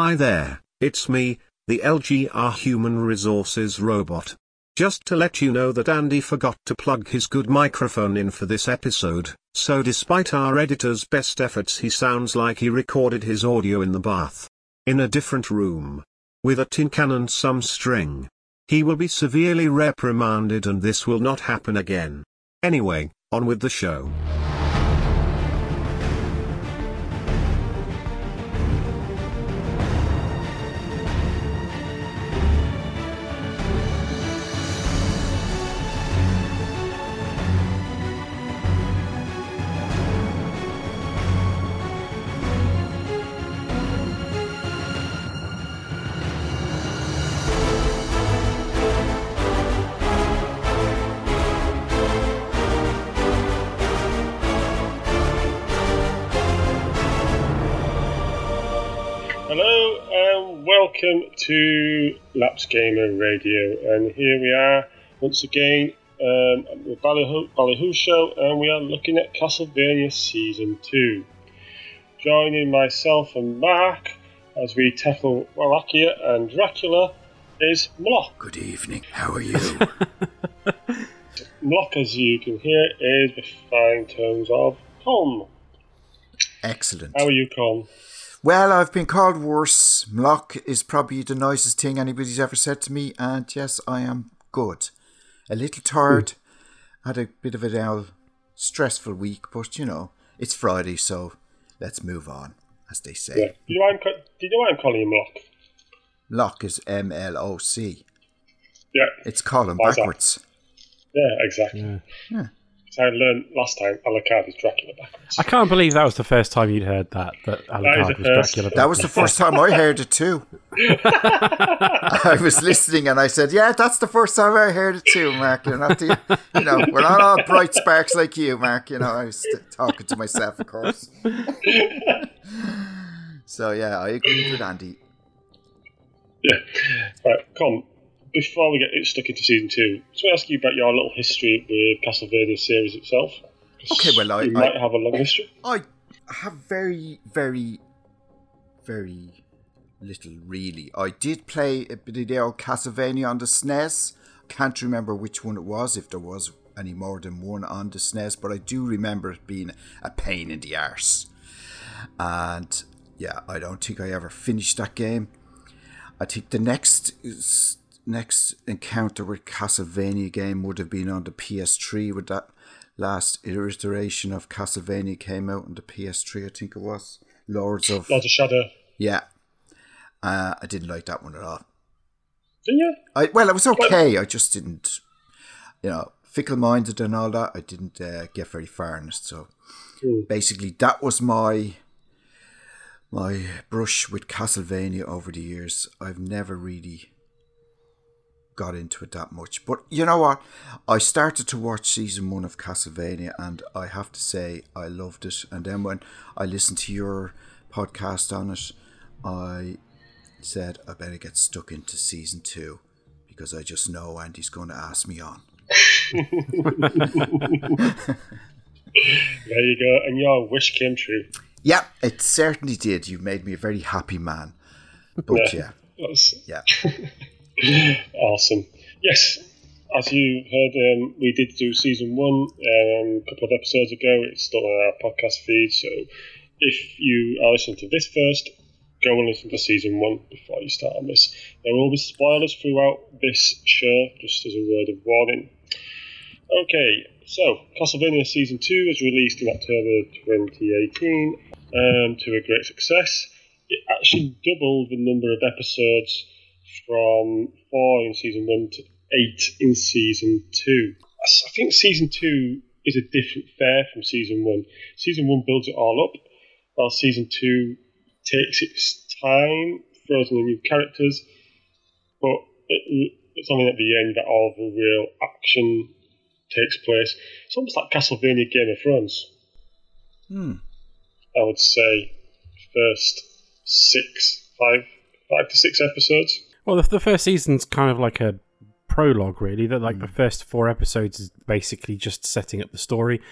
Hi there, it's me, the LGR Human Resources Robot. Just to let you know that Andy forgot to plug his good microphone in for this episode, so despite our editor's best efforts he sounds like he recorded his audio in the bath. In a different room. With a tin can and some string. He will be severely reprimanded and this will not happen again. Anyway, on with the show. To Lapsed Gamer Radio, and here we are once again um, at the Ballyhoo, Ballyhoo Show, and we are looking at Castlevania Season 2. Joining myself and Mark as we tackle Wallachia and Dracula is Mlock. Good evening. How are you? Mlock, as you can hear, is the fine tones of Tom. Excellent. How are you, Con? Well, I've been called worse. Mlock is probably the nicest thing anybody's ever said to me, and yes, I am good. A little tired. Had a bit of a now stressful week, but you know, it's Friday, so let's move on, as they Yeah. say. Do you know why I'm, ca- do you know why I'm calling you Mlock? Mlock is M L O C. Yeah, It's calling Why's that? backwards. yeah, exactly. Yeah. So I learned last time Alucard is Dracula backwards. I can't believe that was the first time you'd heard that. That That is Alucard the was first. Dracula. That was the first time I heard it too. I was listening and I said, "Yeah, that's the first time I heard it too, Mark." You're not the, you know, we're not all bright sparks like you, Mark. You know, I was talking to myself, of course. so yeah, I agree with Andy. Yeah. Right, Con, before we get stuck into season two, just want to ask you about your little history with Castlevania series itself. Okay, well, I- you I- might have a long history. I have very, very, very little really. I did play a bit of the old Castlevania on the SNES. Can't remember which one it was, if there was any more than one on the SNES, but I do remember it being a pain in the arse. And yeah, I don't think I ever finished that game. I think the next next encounter with Castlevania game would have been on the PS3 with that last iteration of Castlevania came out on the PS3, I think it was. Lords of Lords of Shadow. Yeah. Uh, I didn't like that one at all. Didn't you? I well, it was okay. I just didn't, you know, fickle minded and all that. I didn't uh, get very far in it. So Hmm. basically, that was my my brush with Castlevania over the years. I've never really got into it that much. But you know what? I started to watch season one of Castlevania, and I have to say I loved it. And then when I listened to your podcast on it, I said I better get stuck into season two because I just know Andy's going to ask me on. There you go. And your wish came true. Yeah, it certainly did. You made me a very happy man. But yeah, yeah. awesome. Yes, as you heard, um, we did do season one um, a couple of episodes ago. It's still on our podcast feed. So if you are listening to this first, go and listen to season one before you start on this. There will be spoilers throughout this show, just as a word of warning. Okay, so Castlevania Season 2 was released in October 2018 um, to a great success. It actually doubled the number of episodes from 4 in Season 1 to 8 in Season 2. I think Season 2 is a different fare from Season 1. Season 1 builds it all up, while Season 2 takes its time, throws in the new characters, but it, it's only at the end that all the real action takes place. It's almost like Castlevania Game of Thrones. Hmm. I would say first six, five, five to six episodes. Well, the, the first season's kind of like a prologue, really. That like the first four episodes is basically just setting up the story,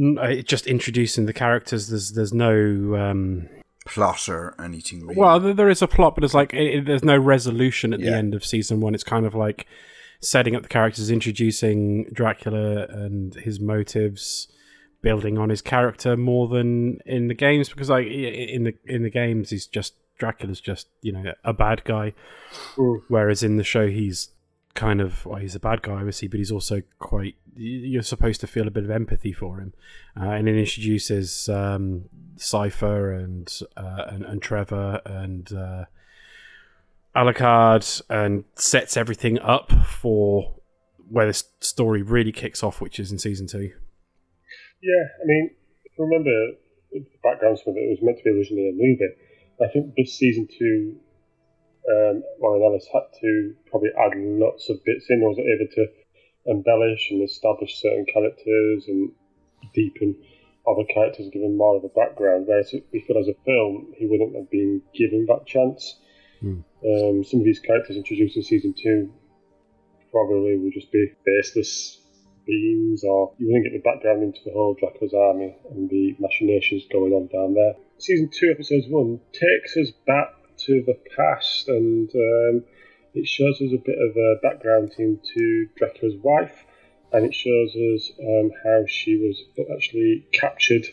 uh, it just introducing the characters. There's there's no um, plot or anything. Really. Well, there is a plot, but it's like it, it, there's no resolution at the end of season one. It's kind of like setting up the characters, introducing Dracula and his motives, building on his character more than in the games. Because like in the in the games, he's just Dracula's just you know a bad guy, Mm. whereas in the show he's kind of well, he's a bad guy obviously, but he's also quite you're supposed to feel a bit of empathy for him, uh, and it introduces um, Sypha and, uh, and and Trevor and uh, Alucard and sets everything up for where this story really kicks off, which is in season two. Yeah, I mean, if you remember the background of it, it was meant to be originally a movie. I think this season two, um, Warren Ellis had to probably add lots of bits in, was able to embellish and establish certain characters and deepen other characters, give them more of a background. Whereas we feel as a film, he wouldn't have been given that chance. Hmm. Um, some of these characters introduced in season two probably would just be baseless beings, or you wouldn't get the background into the whole Dracula's army and the machinations going on down there. Season two, episode one, takes us back to the past, and um, it shows us a bit of a background into Dracula's wife, and it shows us um, how she was actually captured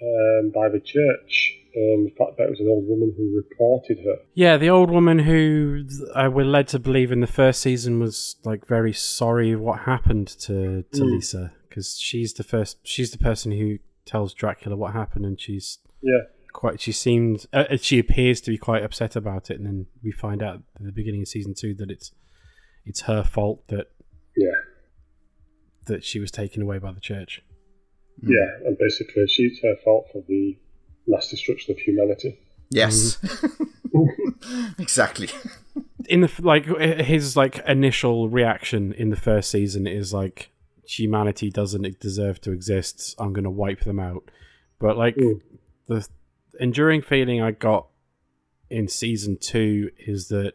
um, by the church. Um, the fact that it was an old woman who reported her. Yeah, the old woman who I we're led to believe in the first season was like very sorry what happened to to Mm. Lisa because she's the first she's the person who tells Dracula what happened and she's Yeah, quite she seemed uh, she appears to be quite upset about it and then we find out at the beginning of season 2 that it's it's her fault that yeah. that she was taken away by the church. Yeah, and basically, she's her fault for the mass destruction of humanity. yes, Mm-hmm. exactly. in the like his like initial reaction in the first season is like humanity doesn't deserve to exist i'm gonna wipe them out but like Mm. the enduring feeling i got in season two is that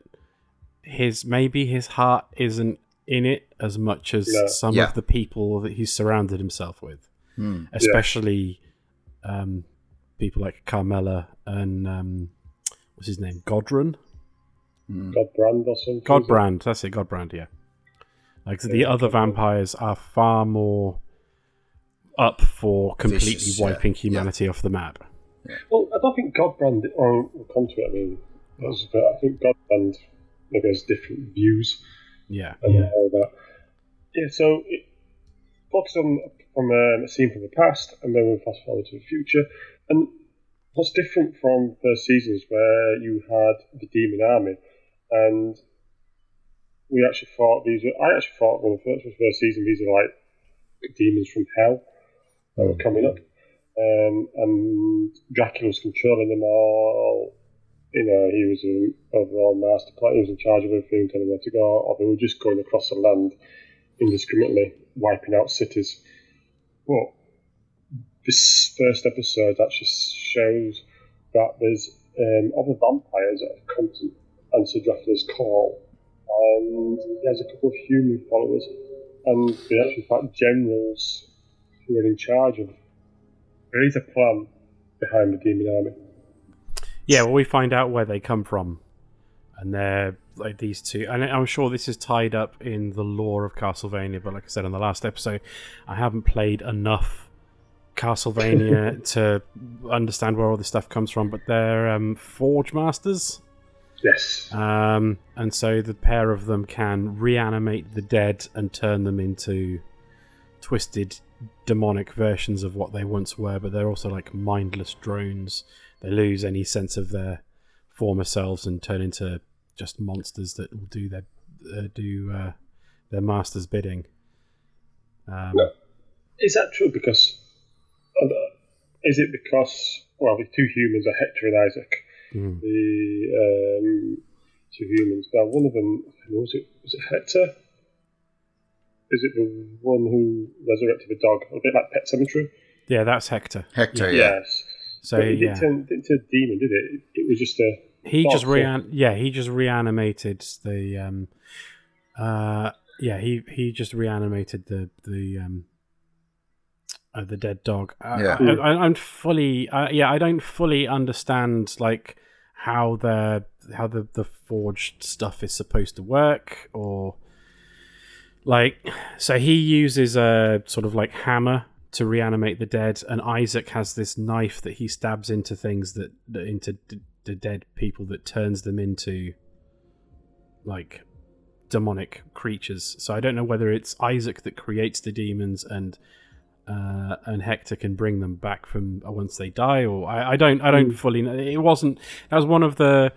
his maybe his heart isn't in it as much as No. some Yeah. of the people that he's surrounded himself with Hmm. especially um people like carmilla and um what's his name godrun Godbrand or something. Godbrand, that's it, Godbrand, yeah. Like the other Godbrand. vampires are far more up for completely Vicious, wiping yeah. humanity off the map. Well, I don't think Godbrand. Oh, we'll come to it. I mean, that's- but I think Godbrand maybe has different views Yeah. and all that. Yeah. So it focuses on from um, a scene from the past, and then we fast forward to the future. And what's different from first seasons, where you had the demon army, and we actually thought these. Were, I actually thought when the first first season these are like demons from hell that were coming up, um, and Dracula was controlling them all. You know, he was an overall master plan. He was in charge of everything, telling where to go, or they were just going across the land indiscriminately, wiping out cities. But this first episode actually shows that there's um, other vampires that have come to answer Dracula's call, and he has a couple of human followers, and they actually fact generals who are in charge of. There is a plan behind the demon army. Yeah, well, we find out where they come from. And they're like these two. And I'm sure this is tied up in the lore of Castlevania, but like I said in the last episode, I haven't played enough Castlevania to understand where all this stuff comes from. But they're um, Forge Masters. Yes. Um, and so the pair of them can reanimate the dead and turn them into twisted demonic versions of what they once were, but they're also like mindless drones. They lose any sense of their former selves and turn into just monsters that will do their uh, do uh, their master's bidding. Um, No. Is that true? Because is it because well, the two humans are Hector and Isaac, mm. the um, two humans. Now, one of them who was it? Was it Hector? Is it the one who resurrected the dog? A bit like Pet Sematary. Yeah, that's Hector. Hector, yeah. Yes. So but it yeah, didn't, turn, didn't turn demon, did it? It was just a he just rean yeah he just reanimated the um uh yeah he he just reanimated the the um uh, the dead dog. Uh, Yeah. I, I, I'm fully, uh, yeah, I don't fully understand like how the how the the forged stuff is supposed to work, or like, so he uses a sort of like hammer to reanimate the dead, and Isaac has this knife that he stabs into things that that- into d- the dead people that turns them into like demonic creatures. So I don't know whether it's Isaac that creates the demons and uh, and Hector can bring them back from uh, once they die, or I, I don't I don't fully know. It wasn't that was one of the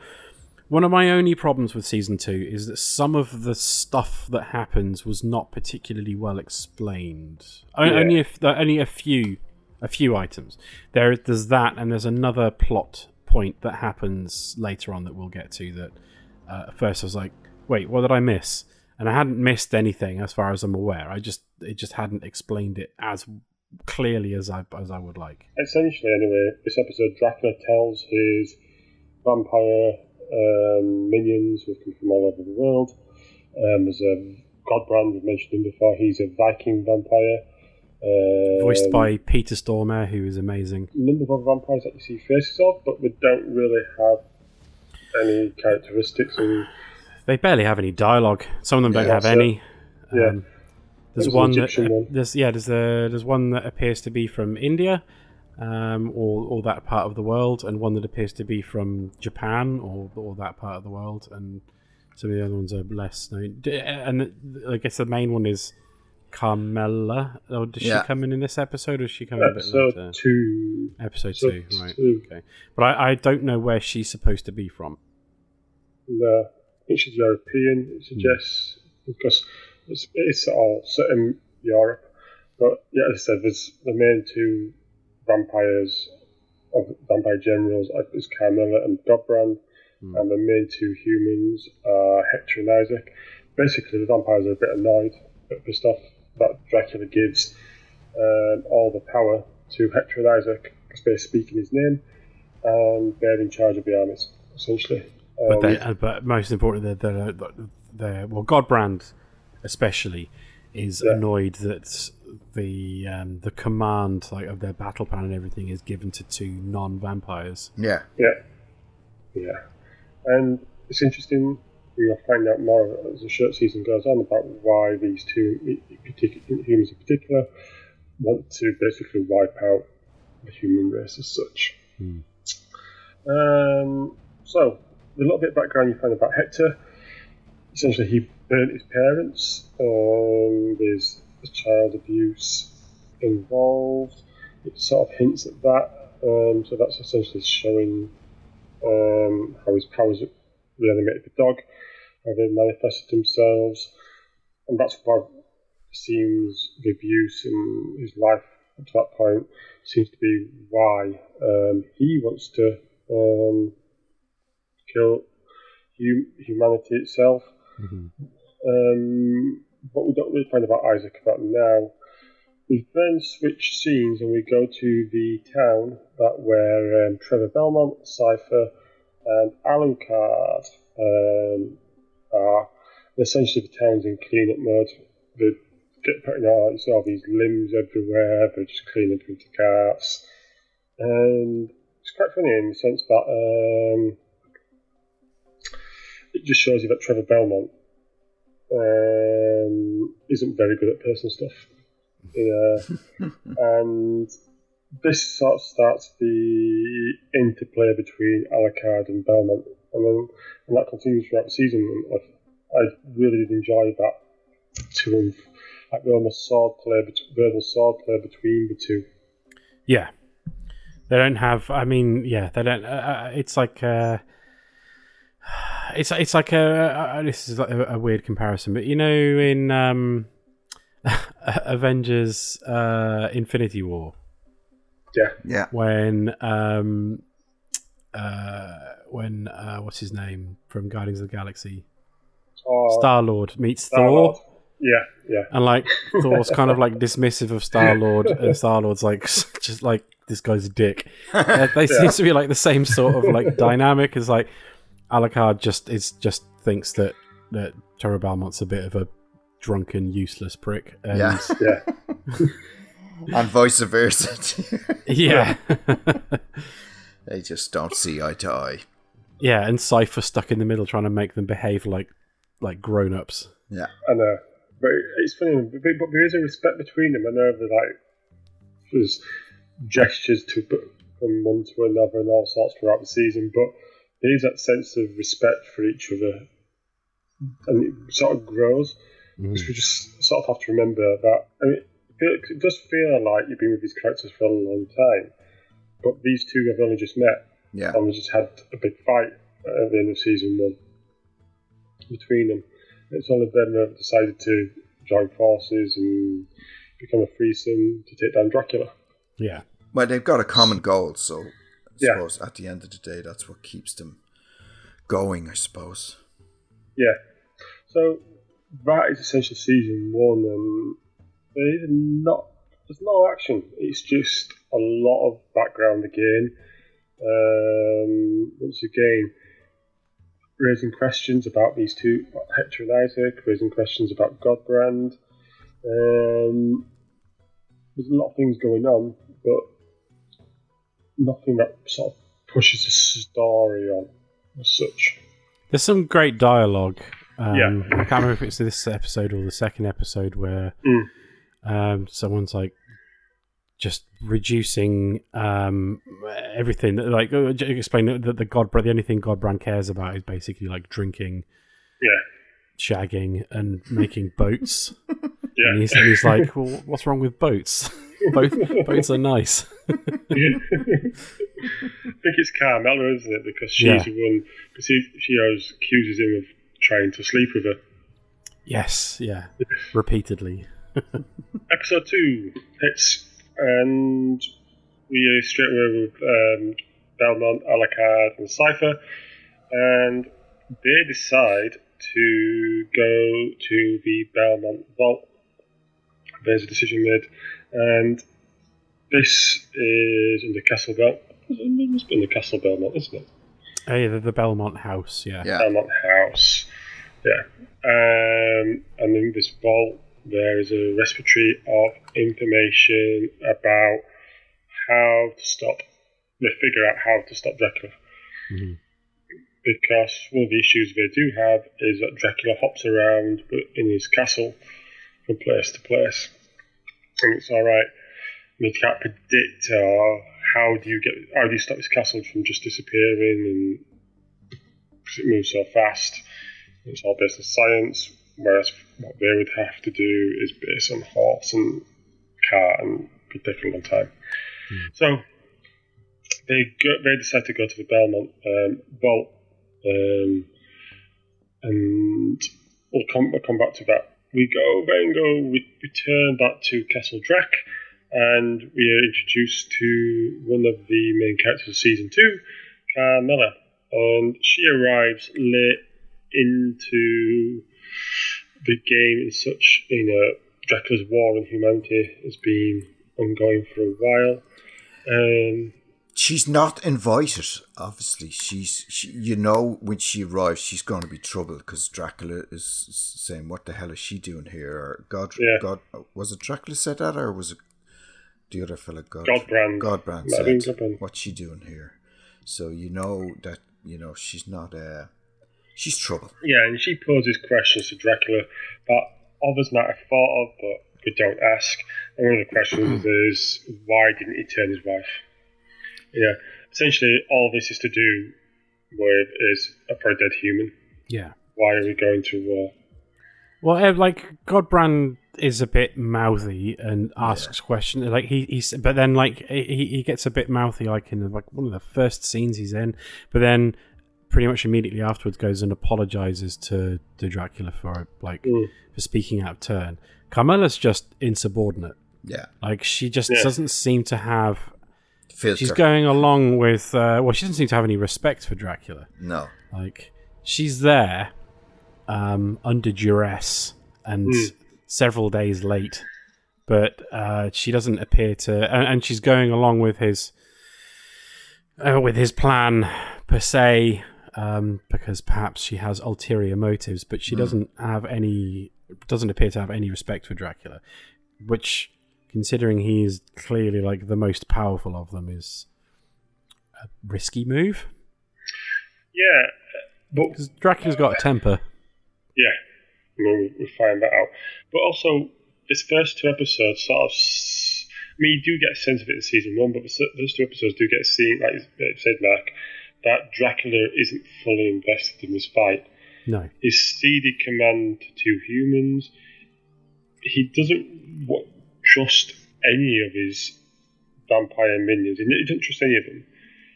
one of my only problems with season two is that some of the stuff that happens was not particularly well explained. Yeah. Only if only a few a few items. There there's that, and there's another plot point that happens later on that we'll get to. That uh, at first I was like, wait, what did I miss? And I hadn't missed anything as far as I'm aware. I just it just hadn't explained it as clearly as I as I would like. Essentially, anyway, this episode, Dracula tells his vampire um, minions who come from all over the world. Um, there's a Godbrand, we've mentioned him before. He's a Viking vampire. Um, Voiced by Peter Stormare, who is amazing. a number of other vampires that you see faces of, but we don't really have any characteristics. And They barely have any dialogue. Some of them don't Yeah, have so- any. yeah. Um, there's There's an one that one. there's yeah there's a, there's one that appears to be from India, um, or or that part of the world, and one that appears to be from Japan or or that part of the world, and some of the other ones are less known. And I guess the main one is Carmilla. Or does Yeah. she come in in this episode, or is she coming a bit episode later? two. Episode So two, right? two. Okay, but I, I don't know where she's supposed to be from. No, I think she's European. It suggests because it's, it's all set in Europe. But yeah, as I said, there's the main two vampires of vampire generals is Carmilla and Godbrand, and the main two humans are Hector and Isaac. Basically, the vampires are a bit annoyed at the stuff that Dracula gives um, all the power to Hector and Isaac because they're speaking his name, and they're in charge of the armies essentially. But Um, they, uh, but most importantly, they're, they're, they're well, Godbrand especially is Yeah. annoyed that the um, the command like of their battle plan and everything is given to two non-vampires. Yeah. Yeah, yeah, and it's interesting. We'll find out more as the short season goes on about why these two i- i- particular humans in particular want to basically wipe out the human race as such. Hmm. Um, so, a little bit of background you find about Hector. Essentially, he burnt his parents. Um, there's child abuse involved. It sort of hints at that. Um, so that's essentially showing um, how his powers reanimated the dog, how they manifested themselves, and that's why it seems the abuse in his life up to that point seems to be why um, he wants to um, kill hum- humanity itself. Um, what we don't really find about Isaac about now. We then switch scenes and we go to the town that where um, Trevor Belmont, Sypha, and Alucard um, are. Essentially, the town's in clean-up mode. They get putting out see all these limbs everywhere. They're just cleaning into carts, and it's quite funny in the sense that um, just shows you that Trevor Belmont um, isn't very good at personal stuff. Yeah. and this sort of starts the interplay between Alucard and Belmont, and then and that continues throughout the season. I, I really did enjoy that to like the almost sword play, verbal sword play between the two. Yeah, they don't have. I mean, yeah, they don't. Uh, uh, it's like. Uh, it's it's like a, uh, this is like a, a weird comparison, but you know in um, Avengers uh, Infinity War Yeah, Yeah. when um, uh, when uh, what's his name from Guardians of the Galaxy oh, Star Lord meets Star-Lord. Thor. Yeah, yeah, And like Thor's kind of like dismissive of Star Lord, and Star Lord's like just like this guy's a dick. Uh, they Yeah. seems to be like the same sort of like dynamic as like Alucard just is just thinks that that Trevor Belmont's a bit of a drunken, useless prick. And Yeah. yeah. and vice versa. yeah, they just don't see eye to eye. yeah, and Sypha stuck in the middle trying to make them behave like like grown ups. Yeah. I know, but it's funny. But but there is a respect between them. I know that like there's gestures to from one to another and all sorts throughout the season, but there is that sense of respect for each other, and it sort of grows. Mm-hmm. Because we just sort of have to remember that. I mean, it does feel like you've been with these characters for a long time, but these two have only just met Yeah. and we just had a big fight at the end of season one between them. It's only then they've decided to join forces and become a threesome to take down Dracula. Yeah, Well, they've got a common goal, so I Yeah. suppose at the end of the day, that's what keeps them going. I suppose. Yeah. So that is essentially season one, is not there's no action. It's just a lot of background again. Um, once again, raising questions about these two, Hector and Isaac, raising questions about Godbrand. Um, there's a lot of things going on, but nothing that sort of pushes the story on as such. there's some great dialogue. Um, Yeah. I can't remember if it's this episode or the second episode where Mm. um, someone's like just reducing um, everything. Like uh, explain that the God, the only thing Godbrand cares about is basically like drinking, Yeah. shagging, and making boats. Yeah. And he's, and he's like, well, what's wrong with boats? Both boats are nice. I think it's Carmilla, isn't it? Because she's Yeah. the one. Because he, she always accuses him of trying to sleep with her. yes, yeah, repeatedly. Episode two hits, and we are straight away with um, Belmont, Alucard, and Sypha, and they decide to go to the Belmont Vault. There's a decision made, and this is in the Castle Belt. It must be in the Castle Belmont, isn't it? Hey, the, the Belmont House, yeah. Yeah. Belmont House. Yeah. Um, and in this vault, there is a respiratory of information about how to stop. They figure out how to stop Dracula. Mhm. Because one of the issues they do have is that Dracula hops around in his castle from place to place. And it's alright. You can't predict uh, how do you get how do you stop this castle from just disappearing and because it moves so fast. It's all based on science, whereas what they would have to do is based on horse and car and take a long time. So they go, they decide to go to the Belmont um, vault, um, and we'll come we'll come back to that. We go then go we return back to Castle Drac, and we are introduced to one of the main characters of season two, Carmilla, and she arrives late into the game in such. You know, Dracula's war on humanity has been ongoing for a while. Um, She's not invited. Obviously, she's she, you know when she arrives, she's going to be trouble because Dracula is saying, "What the hell is she doing here?" Or God, Yeah. God, was it Dracula said that, or was it the other fella? God, Godbrand. Godbrand said, "What's she doing here?" So you know that you know she's not. Uh, she's trouble. Yeah, and she poses questions to Dracula that others might have thought of, but they don't ask. And one of the questions is, why didn't he turn his wife? Yeah, essentially, all this is to do with is for a dead human. Yeah. Why are we going to war? Well, eh, like Godbrand is a bit mouthy and asks questions. Like he, he's, but then like he, he gets a bit mouthy, like in like one of the first scenes he's in. But then, pretty much immediately afterwards, goes and apologizes to to Dracula for like Mm. for speaking out of turn. Carmilla's just insubordinate. Yeah, Like she just Yeah. doesn't seem to have. Filter. She's going along with. Uh, well, she doesn't seem to have any respect for Dracula. no. Like she's there um, under duress and Mm. several days late, but uh, she doesn't appear to, and, and she's going along with his uh, with his plan per se, um, because perhaps she has ulterior motives, but she doesn't have any, doesn't appear to have any respect for Dracula, which. Considering he is clearly like the most powerful of them, is a risky move. Yeah, but Because Dracula's got a temper. yeah, mean, we'll find that out. But also, this first two episodes sort of. I mean, you do get a sense of it in season one, but those two episodes do get seen, like you said, Mark, that Dracula isn't fully invested in this fight. No. His ceded command to humans, he doesn't wa- trust any of his vampire minions. He doesn't trust any of them.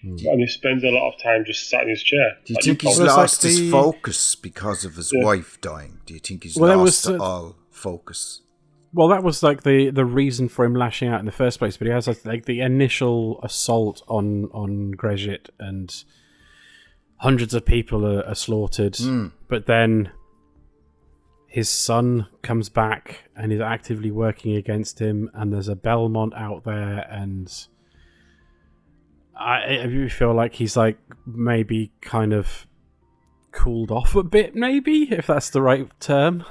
And he spends a lot of time just sat in his chair. Do you Like, think he's Well, it's like lost his focus because of his Yeah. wife dying? Do you think he's Well, lost was, uh, all focus? Well, that was like the the reason for him lashing out in the first place. But he has like, like the initial assault on on Gresit, and hundreds of people are, are slaughtered. But then his son comes back and is actively working against him, and there's a Belmont out there, and I, I feel like he's like maybe kind of cooled off a bit, maybe if that's the right term.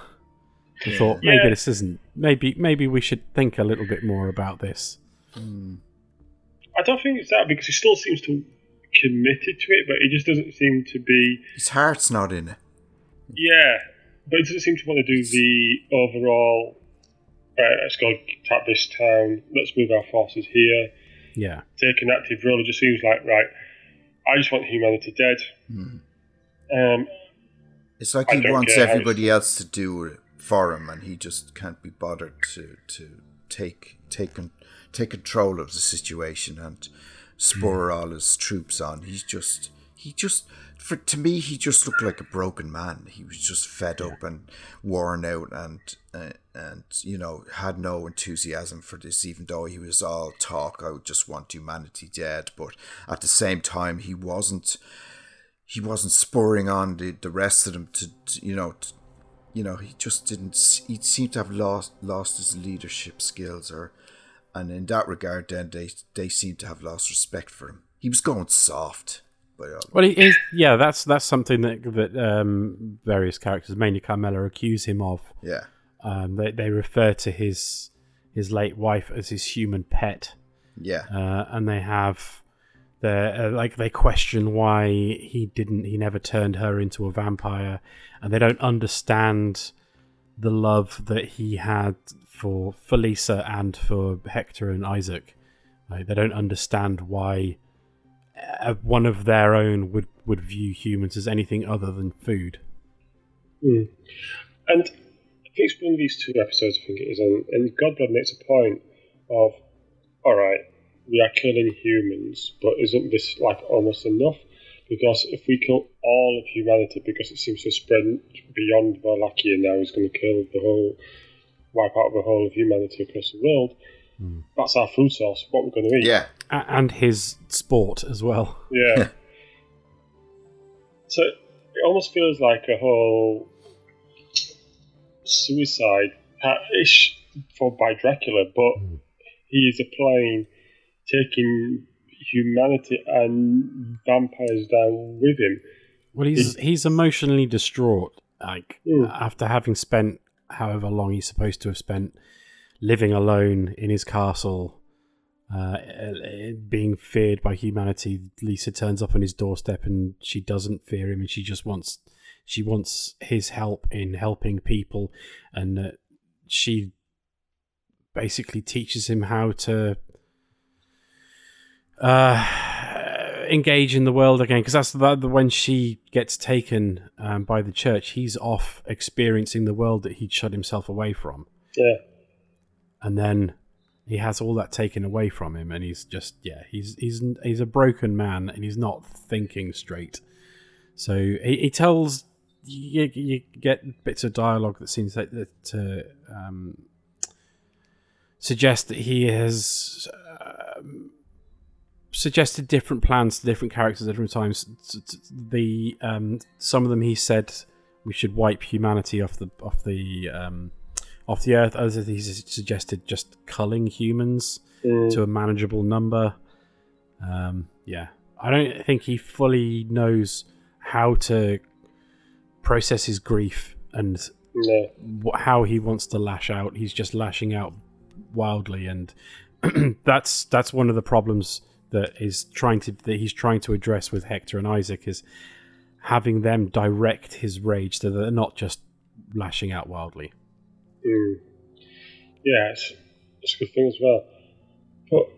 I thought maybe Yeah. this isn't. Maybe maybe we should think a little bit more about this. Hmm. I don't think it's that because he still seems to committed to it, but he just doesn't seem to be. His heart's not in it. Yeah, but it doesn't seem to want to do the overall. Right, let's go tap this town. Let's move our forces here. Yeah, Take an active role. It just seems like right. I just want humanity dead. Hmm. Um, It's like I he wants care how everybody else to do it for him, and he just can't be bothered to to take take take control of the situation and spur hmm. all his troops on. He's just he just for to me he just looked like a broken man. He was just fed up and worn out, and uh, and you know had no enthusiasm for this. Even though he was all talk, I would just want humanity dead, but at the same time he wasn't he wasn't spurring on the, the rest of them to, to you know to, you know he just didn't he seemed to have lost lost his leadership skills or and in that regard then they they seemed to have lost respect for him he was going soft uh, well, he is. Yeah, that's that's something that that um, various characters, mainly Carmilla, accuse him of. yeah Um, they they refer to his his late wife as his human pet, yeah uh, and they have the uh, like they question why he didn't he never turned her into a vampire, and they don't understand the love that he had for for Lisa and for Hector and Isaac. Like, they don't understand why uh, one of their own would would view humans as anything other than food. Hmm. And I think it's one of these two episodes, I think it is, and, and Godblood makes a point of, all right, we are killing humans, but isn't this like almost enough? Because if we kill all of humanity, because it seems to spread beyond Wallachia now, is going to kill the whole, wipe out the whole of humanity across the world. That's our food source. What we're going to eat. yeah A- and his sport as well. Yeah. so it almost feels like a whole suicide ish for by Dracula, but he is applying taking humanity and vampires down with him. Well, he's he's emotionally distraught, like Mm. after having spent however long he's supposed to have spent living alone in his castle, uh, being feared by humanity. Lisa turns up on his doorstep, and she doesn't fear him, and she just wants she wants his help in helping people, and uh, she basically teaches him how to uh, engage in the world again because that's the, the when she gets taken um, by the church he's off experiencing the world that he'd shut himself away from Yeah. And then he has all that taken away from him and he's just yeah he's he's he's a broken man and he's not thinking straight so he, he tells you, you get bits of dialogue that seems like that to um, suggest that he has um, suggested different plans to different characters at different times. The um, some of them he said we should wipe humanity off the off the um, off the earth. Others he suggested just culling humans Mm. to a manageable number. Um, yeah, I don't think he fully knows how to process his grief and No. wh- how he wants to lash out. He's just lashing out wildly, and that's that's one of the problems that is trying to that he's trying to address with Hector and Isaac is having them direct his rage so that they're not just lashing out wildly. Mm. Yeah, it's, it's a good thing as well. But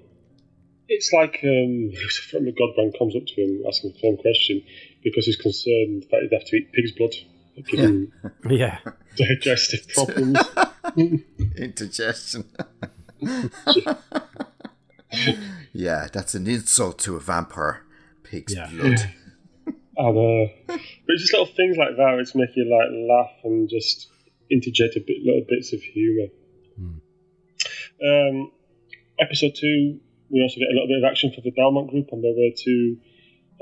it's like um, from the Godbrand comes up to him asking the same question because he's concerned that he'd have to eat pig's blood, given Yeah, digestive problems. Indigestion. yeah, that's an insult to a vampire. Pig's Yeah. blood. And, uh, but it's just little things like that which make you like laugh and just interject a bit, little bits of humour. Um, episode two, we also get a little bit of action for the Belmont group on their way to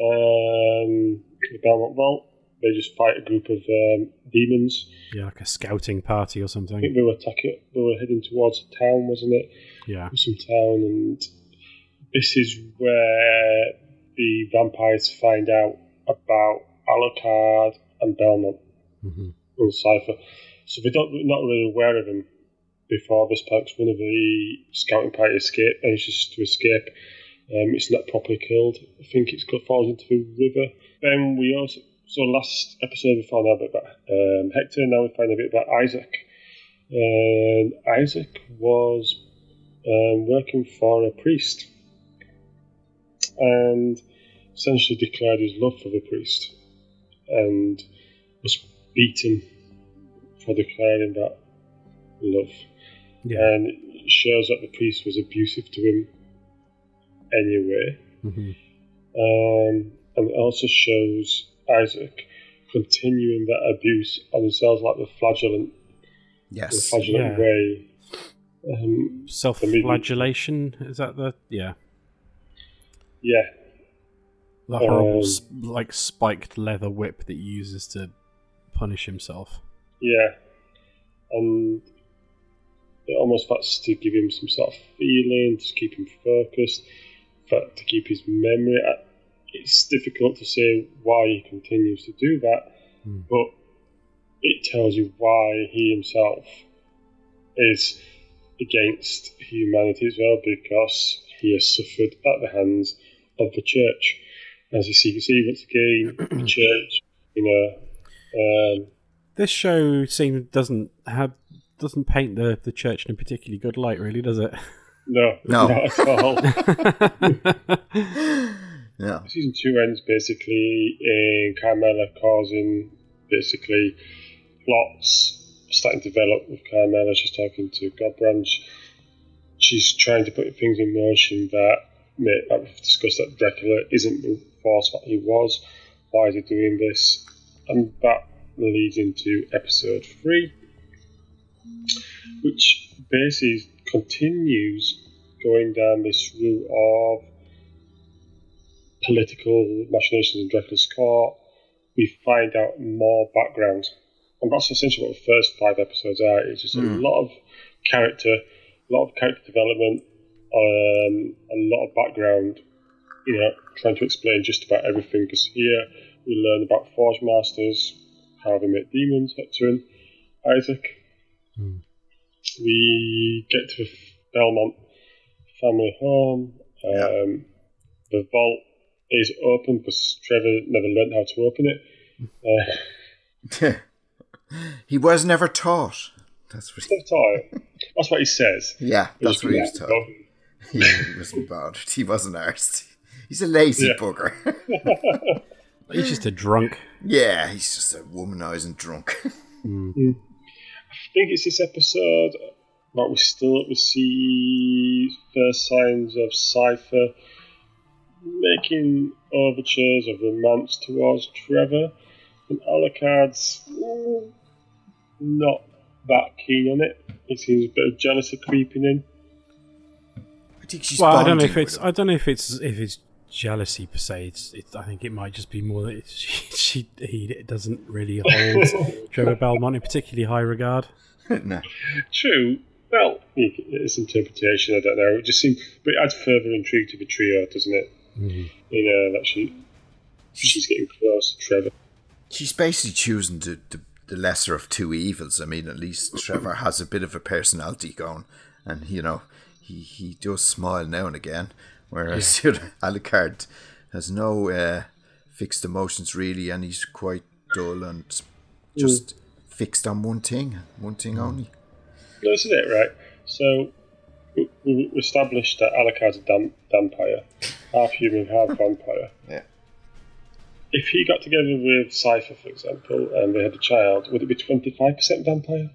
um, the Belmont Vault. They just fight a group of um, demons. yeah, like a scouting party or I think something. they were attacking. They were heading towards a town, wasn't it? Yeah, Some town, and this is where the vampires find out about Alucard and Belmont hmm and Sypha. So we don't, not really aware of him before this. 'cause One of the scouting party escape manages to escape. Um, it's not properly killed. I think it's got falls into the river. Then we also so last episode we found out a bit about um, Hector. Now we find a bit about Isaac. And Isaac was um, working for a priest and essentially declared his love for the priest and was beaten for declaring that love. yeah, And it shows that the priest was abusive to him anyway. hmm Um, and it also shows Isaac continuing that abuse on himself like the flagellant, the Yes. flagellant Yeah. way. Um, self-flagellation is that the yeah yeah, the horrible Um, s like spiked leather whip that he uses to punish himself. Yeah. And it almost that's to give him some sort of feeling, to keep him focused, but to keep his memory. It's difficult to say why he continues to do that, Hmm. but it tells you why he himself is against humanity as well, because he has suffered at the hands of the church. As you see, you see once again, the church, you know, um, This show seems doesn't have doesn't paint the the church in a particularly good light, really, does it? no, No. not at all. Yeah. Season two ends basically in Carmilla causing basically plots starting to develop with Carmilla. She's talking to Godbrand. She's trying to put things in motion that, that we've discussed that Dracula isn't the force that he was. Why is he doing this? And that leads into episode three, which basically continues going down this route of political machinations in Dracula's court. We find out more background. And that's essentially what the first five episodes are. It's just a lot of character, a lot of character development, um, a lot of background, you know, trying to explain just about everything. Because here we learn about Forge Masters, how they make demons, Hector and Isaac. Hmm. We get to the Belmont family home. Um, The vault is open because Trevor never learned how to open it. Uh, he was never taught. That's what he, right. That's what he says. yeah, that's what he was taught. He wasn't bothered. He wasn't arsed. He's a lazy Yeah. bugger. He's just a drunk. yeah, he's just a womanizing drunk. I think it's this episode that we still we see first signs of Sypha making overtures of romance towards Trevor, and Alucard's mm, not that keen on it. He seems a bit of jealousy creeping in. I think she's Well, I don't know if it's him. I don't know if it's if it's jealousy per se. It's, it's I think it might just be more that it's, she, she he doesn't really hold Trevor Belmont in particularly high regard. no. True. Well, it's interpretation. I don't know. It just seems, but it adds further intrigue to the trio, doesn't it? Mm-hmm. You know that she she's getting close to Trevor. She's basically choosing the, the, the lesser of two evils. I mean, at least Trevor has a bit of a personality going, and you know he he does smile now and again, whereas you know, Alucard has no uh, fixed emotions really, and he's quite dull and hmm. just fixed on one thing, one thing hmm. only. No, this is it, right? So we, we established that Alucard's a dam- vampire, half human, half vampire. Yeah. If he got together with Sypha, for example, and they had a child, would it be twenty five percent vampire?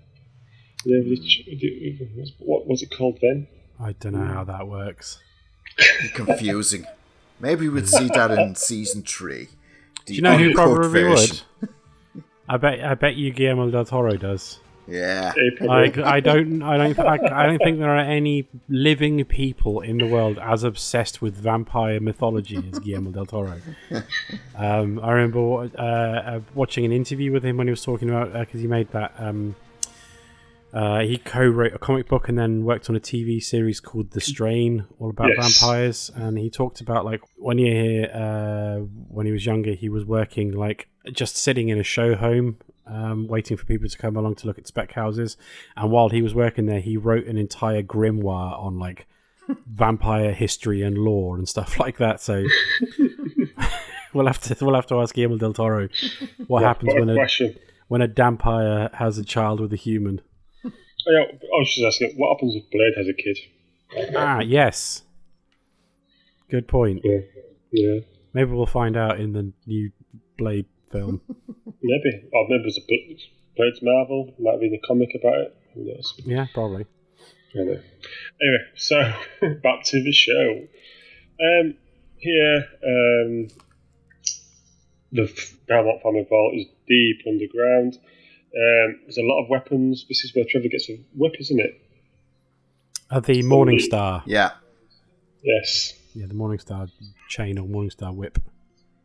Yeah, would it ch- would it- what was it called then? I don't know how hmm. that works. Confusing. Maybe we'd see that in season three. Do you know who probably version. would? I bet. I bet you Guillermo del Toro does. Yeah. Like I don't. I don't. I, I don't think there are any living people in the world as obsessed with vampire mythology as Guillermo del Toro. Um, I remember uh, uh, watching an interview with him when he was talking about because he made that. Um, uh, he co-wrote a comic book and then worked on a TV series called The Strain, all about Yes. vampires. And he talked about like one year uh, when he was younger, he was working like just sitting in a show home, um, waiting for people to come along to look at spec houses. And while he was working there, he wrote an entire grimoire on like vampire history and lore and stuff like that. So we'll have to we'll have to ask Guillermo del Toro what happens What a when a question. when a vampire has a child with a human. Oh, yeah, I was just asking, what happens if Blade has a kid? Ah, yes. Good point. Yeah, yeah, Maybe we'll find out in the new Blade film. maybe. Or maybe there's a book. Blade's Marvel. Might be in a comic about it. Who knows? yeah, probably. I know. Anyway, so back to the show. Um, here, um, the Belmont family vault is deep underground. Um, there's a lot of weapons. This is where Trevor gets a whip, isn't it? Uh, the Morning Star. Yeah. Yes. Yeah, the Morning Star chain or Morning Star whip.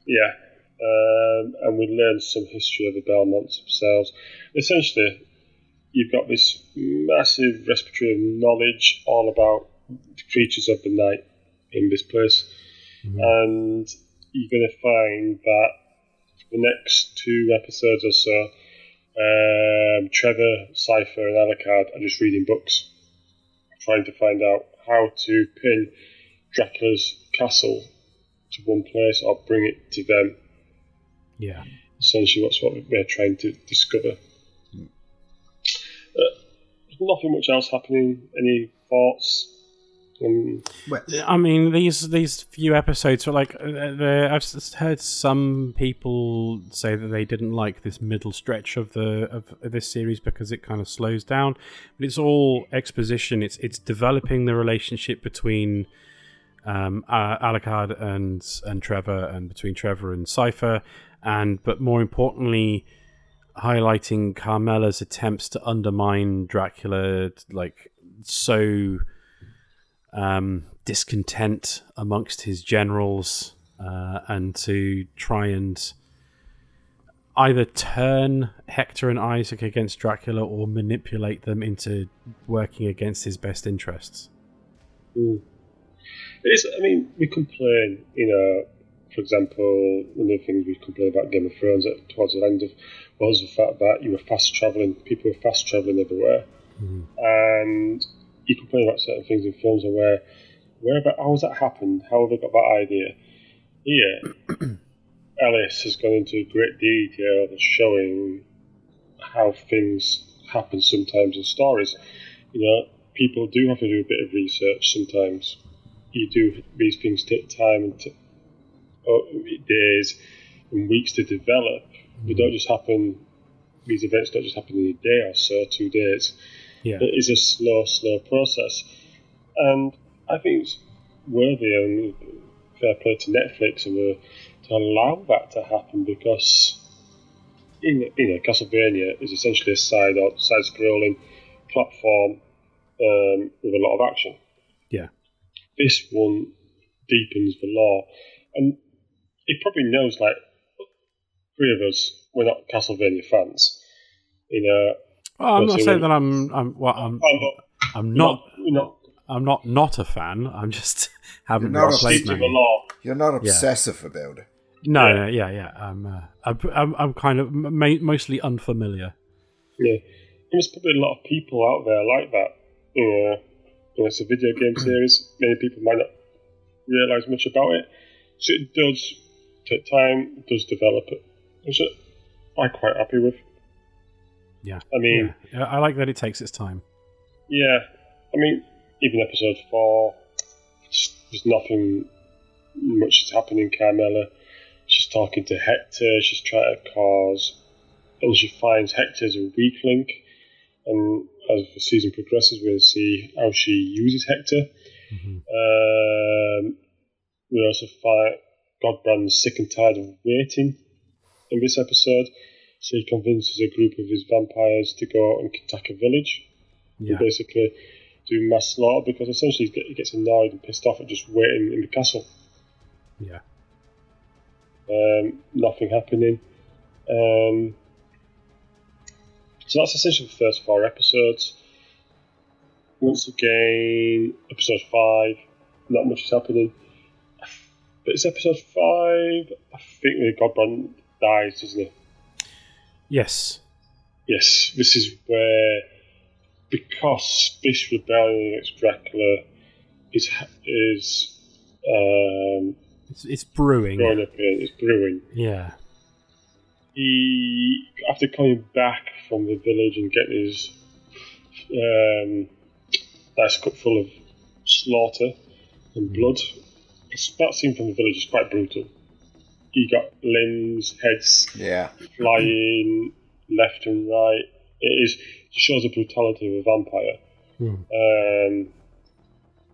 Yeah. Um, and we learn some history of the Belmonts themselves. Essentially, you've got this massive repertoire of knowledge all about the creatures of the night in this place. And you're going to find that the next two episodes or so, um, Trevor, Sypha, and Alucard are just reading books, trying to find out how to pin Dracula's castle to one place or bring it to them. Yeah. Essentially, that's what we're trying to discover. Uh, nothing much else happening. Any thoughts? Um, Well, I mean, these these few episodes are like uh, I've s- heard some people say that they didn't like this middle stretch of the of this series because it kind of slows down. But it's all exposition. It's it's developing the relationship between um, uh, Alucard and and Trevor, and between Trevor and Sypha, and but more importantly, highlighting Carmilla's attempts to undermine Dracula, like so um, discontent amongst his generals, uh, and to try and either turn Hector and Isaac against Dracula or manipulate them into working against his best interests. mm. It's, I mean, we complain, you know, for example, one of the things we complain about Game of Thrones at, towards the end of was the fact that you were fast travelling, people were fast travelling everywhere. And you complain about certain things in films and where, where about, how has that happened? How have they got that idea? Here, Ellis has gone into great detail of showing how things happen sometimes in stories. You know, people do have to do a bit of research sometimes. You do these things take time and t- oh, days and weeks to develop. They don't mm-hmm. just happen. These events don't just happen in a day or so, two days. Yeah. It is a slow, slow process, and I think it's worthy and fair play to Netflix and uh, to allow that to happen because in you know Castlevania is essentially a side or side scrolling platform um, with a lot of action. Yeah. This one deepens the lore, and it probably knows like three of us we're not Castlevania fans. You know, Well, I'm not saying that I'm I'm well, I'm I'm not, I'm not we're not I'm not not a fan. I'm just haven't You're not a played deep many. the law. you're not obsessive about it. No, Yeah. no, yeah, yeah. I'm, uh, I'm, I'm, I'm kind of ma- mostly unfamiliar. Yeah, there's probably a lot of people out there like that. You know, You know, it's a video game series. Many people might not realise much about it. So it does take time, it does develop it. Which I'm quite happy with. Yeah. I mean, Yeah, I like that it takes its time. yeah. I mean, even episode four, there's nothing much is happening. Carmilla, she's talking to Hector. She's trying to cause, and she finds Hector as a weak link. And as the season progresses, we'll see how she uses Hector. Mhm. Um, we also find Godbrand's sick and tired of waiting in this episode, so he convinces a group of his vampires to go out and attack a village Yeah. and basically do mass slaughter because essentially he gets annoyed and pissed off at just waiting in the castle. Yeah. Um, nothing happening. Um, so that's essentially the first four episodes. Once again, episode five, not much is happening. But it's episode five. I think the Godbrand dies, doesn't he? Yes. Yes, this is where, because this rebellion against Dracula is is um, It's, it's brewing. growing up here, it's brewing. Yeah. He, after coming back from the village and getting his um, nice cup full of slaughter and blood, it's- that scene from the village is quite brutal. He got limbs, heads Yeah. flying left and right. It is shows the brutality of a vampire. Hmm. Um,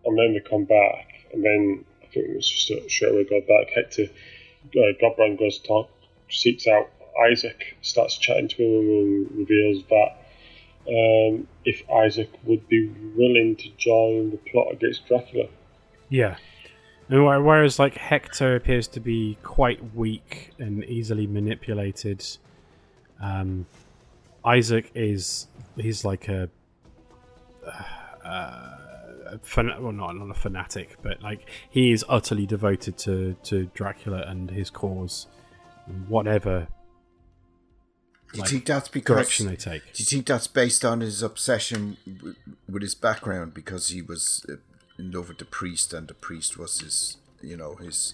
and then they come back, and then I think it was just a- straight away go back. Hector, uh, Godbrand goes to talk, seeks out Isaac, starts chatting to him, and reveals that um, if Isaac would be willing to join the plot against Dracula. Yeah. And whereas like Hector appears to be quite weak and easily manipulated, um, Isaac is he's like a, uh, a fan- well not not a fanatic, but like he is utterly devoted to to Dracula and his cause, whatever Do you Like, think that's because? direction they take. Do you think that's based on his obsession w- with his background because he was uh, in love with the priest and the priest was his, you know, his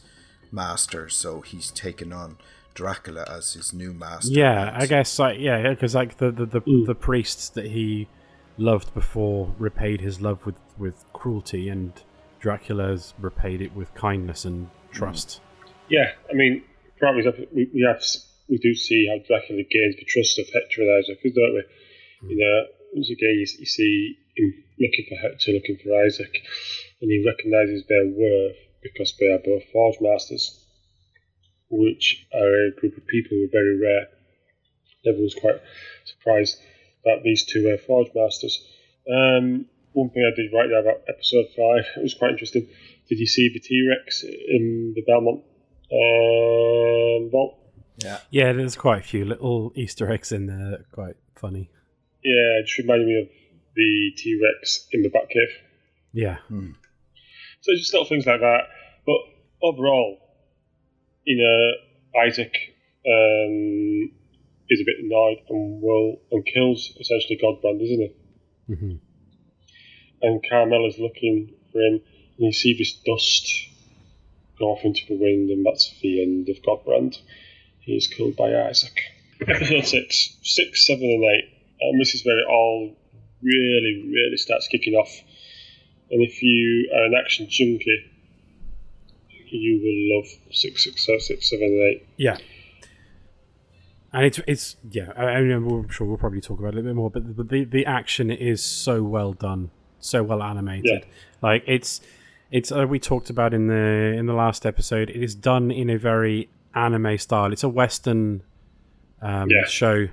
master, so he's taken on Dracula as his new master. Yeah, And- I guess like yeah, because like the the the, Mm. the priests that he loved before repaid his love with with cruelty, and Dracula's repaid it with kindness and trust. Yeah, I mean, throughout we, we have we do see how Dracula gains the trust of Hector and Isaac, don't we? You know, once again, you, you see him looking for Hector, looking for Isaac, and he recognises their worth because they are both Forge Masters, which are a group of people who are very rare. Everyone's quite surprised that these two are Forge Masters. Um, one thing I did write down about episode five, it was quite interesting. Did you see the T Rex in the Belmont um, vault? yeah. Yeah, there's quite a few little Easter eggs in there, that are quite funny. Yeah, it just reminded me of the T Rex in the Batcave. Yeah, So just little things like that. But overall, you know, Isaac um, is a bit annoyed and will and kills essentially Godbrand, isn't he? hmm And Carmilla's looking for him, and you see this dust go off into the wind, and that's the end of Godbrand. He is killed by Isaac. Episode 6, 6, 7, and 8. And this is where it all really, really starts kicking off. And if you are an action junkie, you will love 6, 6, 6, 7, and 8. yeah. And it's it's yeah. I, I mean, I'm sure we'll probably talk about it a bit more, but the the, the action is so well done, so well animated. Yeah. Like it's it's uh, we talked about in the in the last episode. It is done in a very anime style. It's a western um, Yeah. show,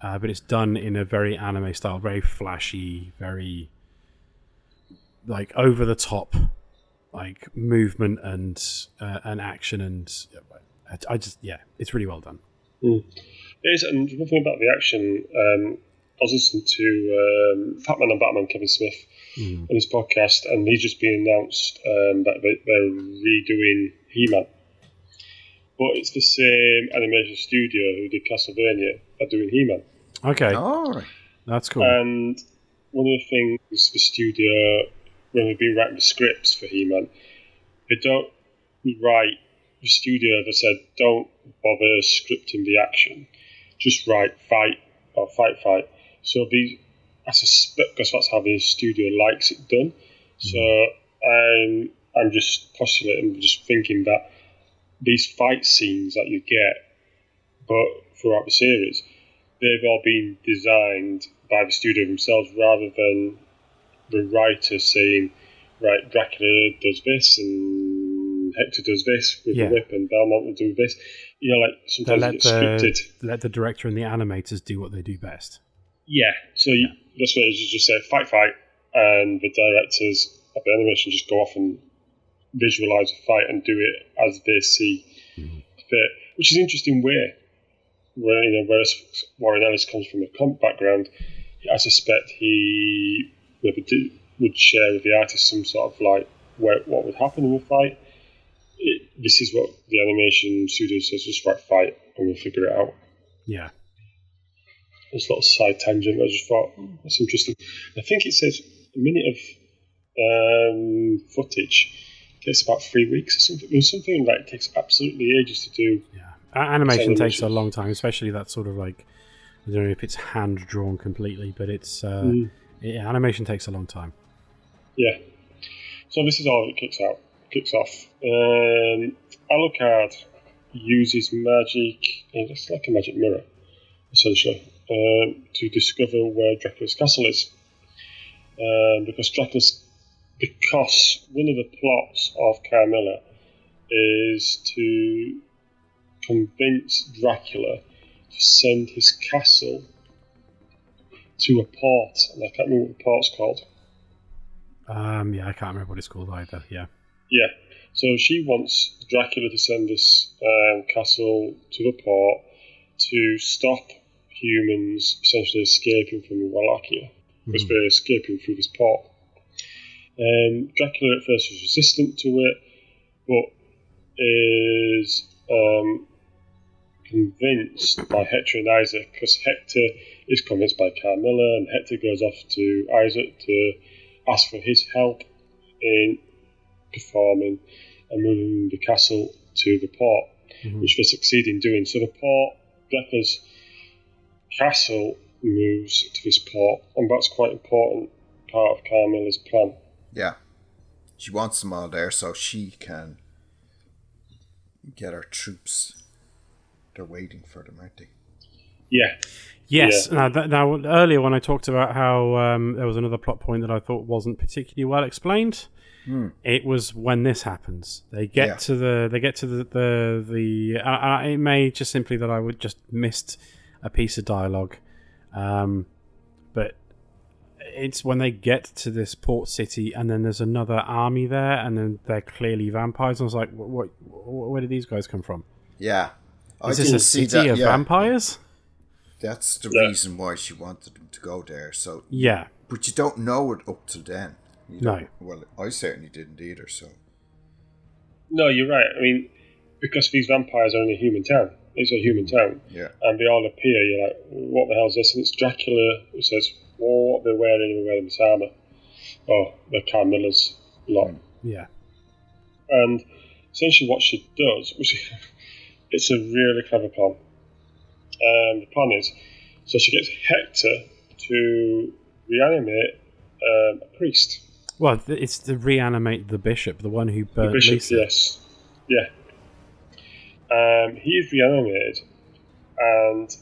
uh, but it's done in a very anime style, very flashy, very like over the top, like movement and uh, and action and I, I just yeah, it's really well done. It is, and one thing about the action, um, I was listening to um, Fatman and Batman, Kevin Smith, Mm. on his podcast, and he's just been announced um, that they, they're redoing He-Man. But it's the same animation studio who did Castlevania are doing He-Man. Okay, All right. that's cool. And one of the things the studio when we've been writing the scripts for He-Man, they don't write. The studio have said don't bother scripting the action, just write fight or fight fight. So these, I suspect, because that's how the studio likes it done. So I'm I'm just postulating, just thinking that these fight scenes that you get, but throughout the series, they've all been designed by the studio themselves rather than the writer saying, right, Dracula does this and Hector does this with Yeah. the whip and Belmont will do this. You know, like sometimes let it's scripted. the, let the director and the animators do what they do best. Yeah, so you, that's what it is. You just say fight, fight, and the directors of the animation just go off and visualize a fight and do it as they see mm-hmm. fit, which is an interesting way. Where you know, whereas Warren Ellis comes from a comp background, I suspect he would share with the artist some sort of like where, what would happen in a fight. It, this is what the animation studio says: just write fight, and we'll figure it out Yeah. this little side tangent. I just thought "Hmm, that's interesting. I think it says a minute of um, footage takes about three weeks or something. There's something like it takes absolutely ages to do. Yeah. Animation takes a long time, especially that sort of like I don't know if it's hand drawn completely, but it's uh, Mm. yeah, animation takes a long time. Yeah. So this is all it kicks out. Kicks off. Um, Alucard uses magic. uh, It's like a magic mirror, essentially, um, to discover where Dracula's castle is. Um, because Dracula's because one of the plots of Carmilla is to convince Dracula to send his castle to a port, and I can't remember what the port's called. Um, yeah, I can't remember what it's called either. Yeah. Yeah. So she wants Dracula to send this um, castle to the port to stop humans essentially escaping from Wallachia because Mhm. they're escaping through this port. Um, Dracula at first was resistant to it, but is um, convinced by Hector and Isaac because Hector is convinced by Carmilla, and Hector goes off to Isaac to ask for his help in performing and moving the castle to the port, Mhm. which they succeed in doing. So the port, Dracula's castle moves to this port, and that's quite important part of Carmilla's plan. Yeah. She wants them all there so she can get her troops. They're waiting for them, aren't they? Yeah, Yes. Yeah. Now, that, now, earlier when I talked about how um, there was another plot point that I thought wasn't particularly well explained, it was when this happens. They get Yeah. to the they get to the the, the uh, uh, it may just simply that I would just missed a piece of dialogue, um, but it's when they get to this port city and then there's another army there and then they're clearly vampires. I was like, what, what, where did these guys come from? Yeah. I Is this a city that, of yeah. vampires? That's the Yeah. reason why she wanted them to go there. So, Yeah. but you don't know it up till then. You No. Well, I certainly didn't either. So, no, you're right. I mean, because these vampires are in a human town. It's a human town. yeah, and they all appear. You're like, what the hell's this? And it's Dracula who says, well, what they're wearing, they're wearing this armour. Oh, they're Carmilla's lot. Hmm. Yeah. And essentially what she does, which it's a really clever plan. And the plan is, so she gets Hector to reanimate um, a priest. Well, it's to reanimate the bishop, the one who The burnt bishop, Lisa. yes. Yeah. Um, he is reanimated, and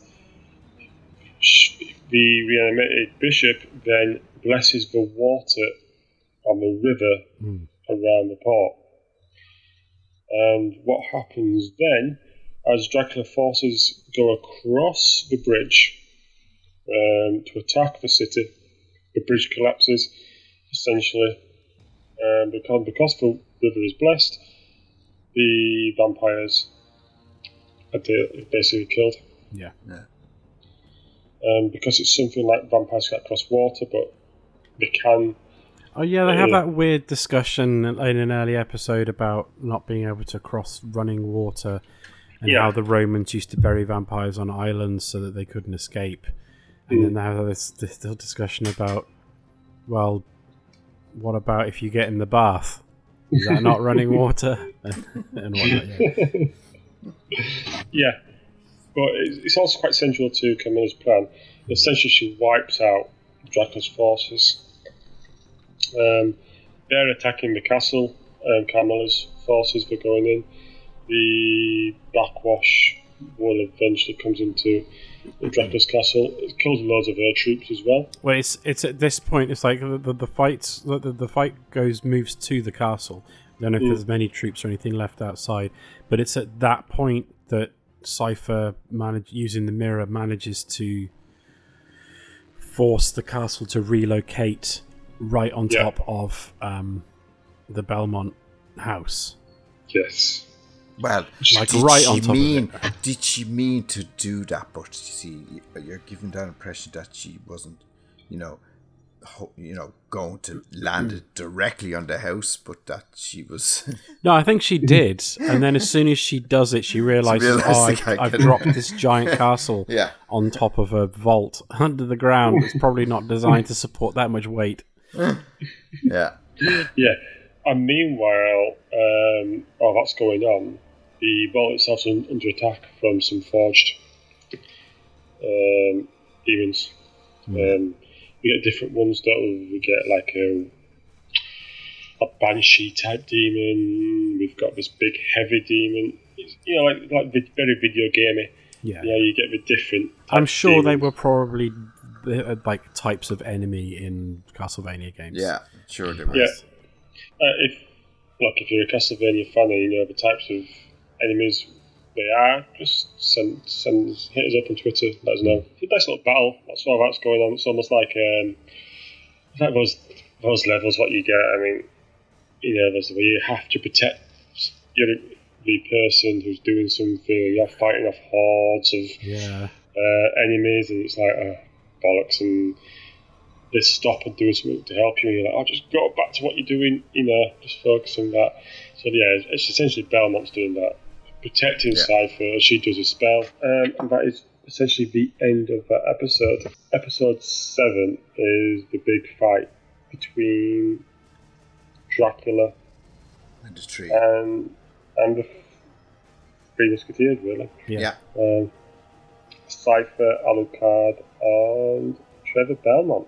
the reanimated bishop then blesses the water on the river Mm. around the port. And what happens then, as Dracula forces go across the bridge um, to attack the city, the bridge collapses, essentially. Um, because, because the river is blessed, the vampires are basically killed. Yeah. Um, because it's something like vampires can't cross water, but they can. Oh yeah, they have that weird discussion in an early episode about not being able to cross running water, and Yeah. how the Romans used to bury vampires on islands so that they couldn't escape. And Mm. then now there's this little discussion about, well, what about if you get in the bath? Is that not running water? and whatnot, yeah. Yeah, but it's it's also quite central to Carmilla's plan. Essentially, she wipes out Dracula's forces. Um, they're attacking the castle. Um, Carmilla's forces were going in. The backwash will eventually comes into Dracula's castle. It kills loads of her troops as well. Well, it's it's at this point. It's like the the, the fights. The, the, the fight goes moves to the castle. I don't know if Mm. there's many troops or anything left outside, but it's at that point that Sypha manage using the mirror manages to force the castle to relocate right on Yeah. top of um, the Belmont house. Yes. Well, Like did right she on top of mean, it. Did she mean to do that? But you see, you're giving that impression that she wasn't, you know, ho- you know, going to land it directly on the house, but that she was. No, I think she did, and then as soon as she does it, she realizes, realised "Oh, the guy I, I've dropped this giant castle Yeah. on top of a vault under the ground. It's probably not designed to support that much weight." yeah. Yeah. And meanwhile, um, while that's going on, the ball itself's un- under attack from some forged um, demons. Um, we get different ones, don't we? We get like a, a banshee type demon. We've got this big heavy demon. It's, you know, like like very video gamey. Yeah, Yeah, you get the different. I'm type sure they were probably uh, like types of enemy in Castlevania games. Yeah. Sure, there was. Yeah. Uh, if look, if you're a Castlevania fan and you know the types of enemies they are, just send send hit us up on Twitter. Let us know. It's a nice little battle. That's all that's going on. It's almost like um, like those those levels. What you get. I mean, you know, there's where you have to protect your the person who's doing something. You're fighting off hordes of yeah. uh, enemies, and it's like uh, bollocks, and they stop and do something to help you, and you're like, oh, just go back to what you're doing, you know, just focus on that. So yeah, it's, it's essentially Belmont's doing that, protecting Yeah. Sypha as she does a spell, um, and that is essentially the end of that episode. Episode seven is the big fight between Dracula And the tree. and and the Three Musketeers, really. Yeah. yeah. Um, Sypha, Alucard, and Trevor Belmont.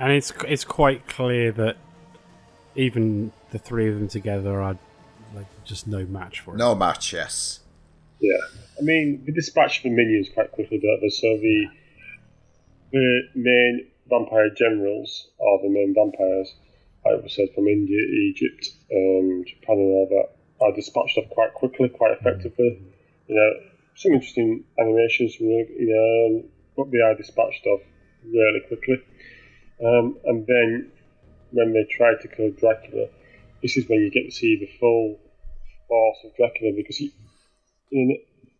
And it's it's quite clear that even the three of them together are like just no match for it. No match, yes. Yeah, I mean, we dispatched the minions quite quickly, don't they? So the the main vampire generals are the main vampires, like we said, from India, Egypt, um, Japan, and all that, are dispatched off quite quickly, quite effectively. You know, some interesting animations from the- you know what they are dispatched off really quickly. Um, and then when they try to kill Dracula, this is when you get to see the full force of Dracula because he, in,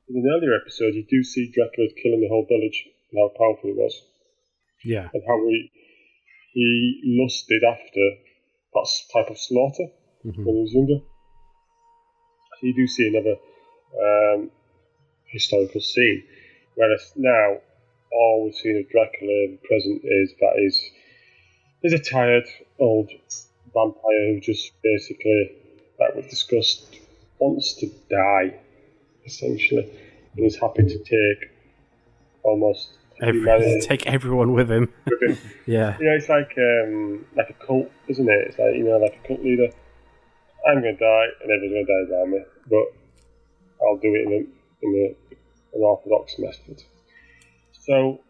in an earlier episode, you do see Dracula killing the whole village and how powerful he was, Yeah. and how he he lusted after that type of slaughter Mhm. when he was younger. So you do see another um, historical scene, whereas now all we've seen of Dracula in the present is that he's he's a tired old vampire who just basically, like we've discussed, wants to die, essentially, and is happy to take almost Every, take everyone with him. with him. Yeah. You know, it's like um, like a cult, isn't it? It's like you know, like a cult leader. I'm going to die, and everyone's going to die around me, but I'll do it in, a, in a, an orthodox method. So,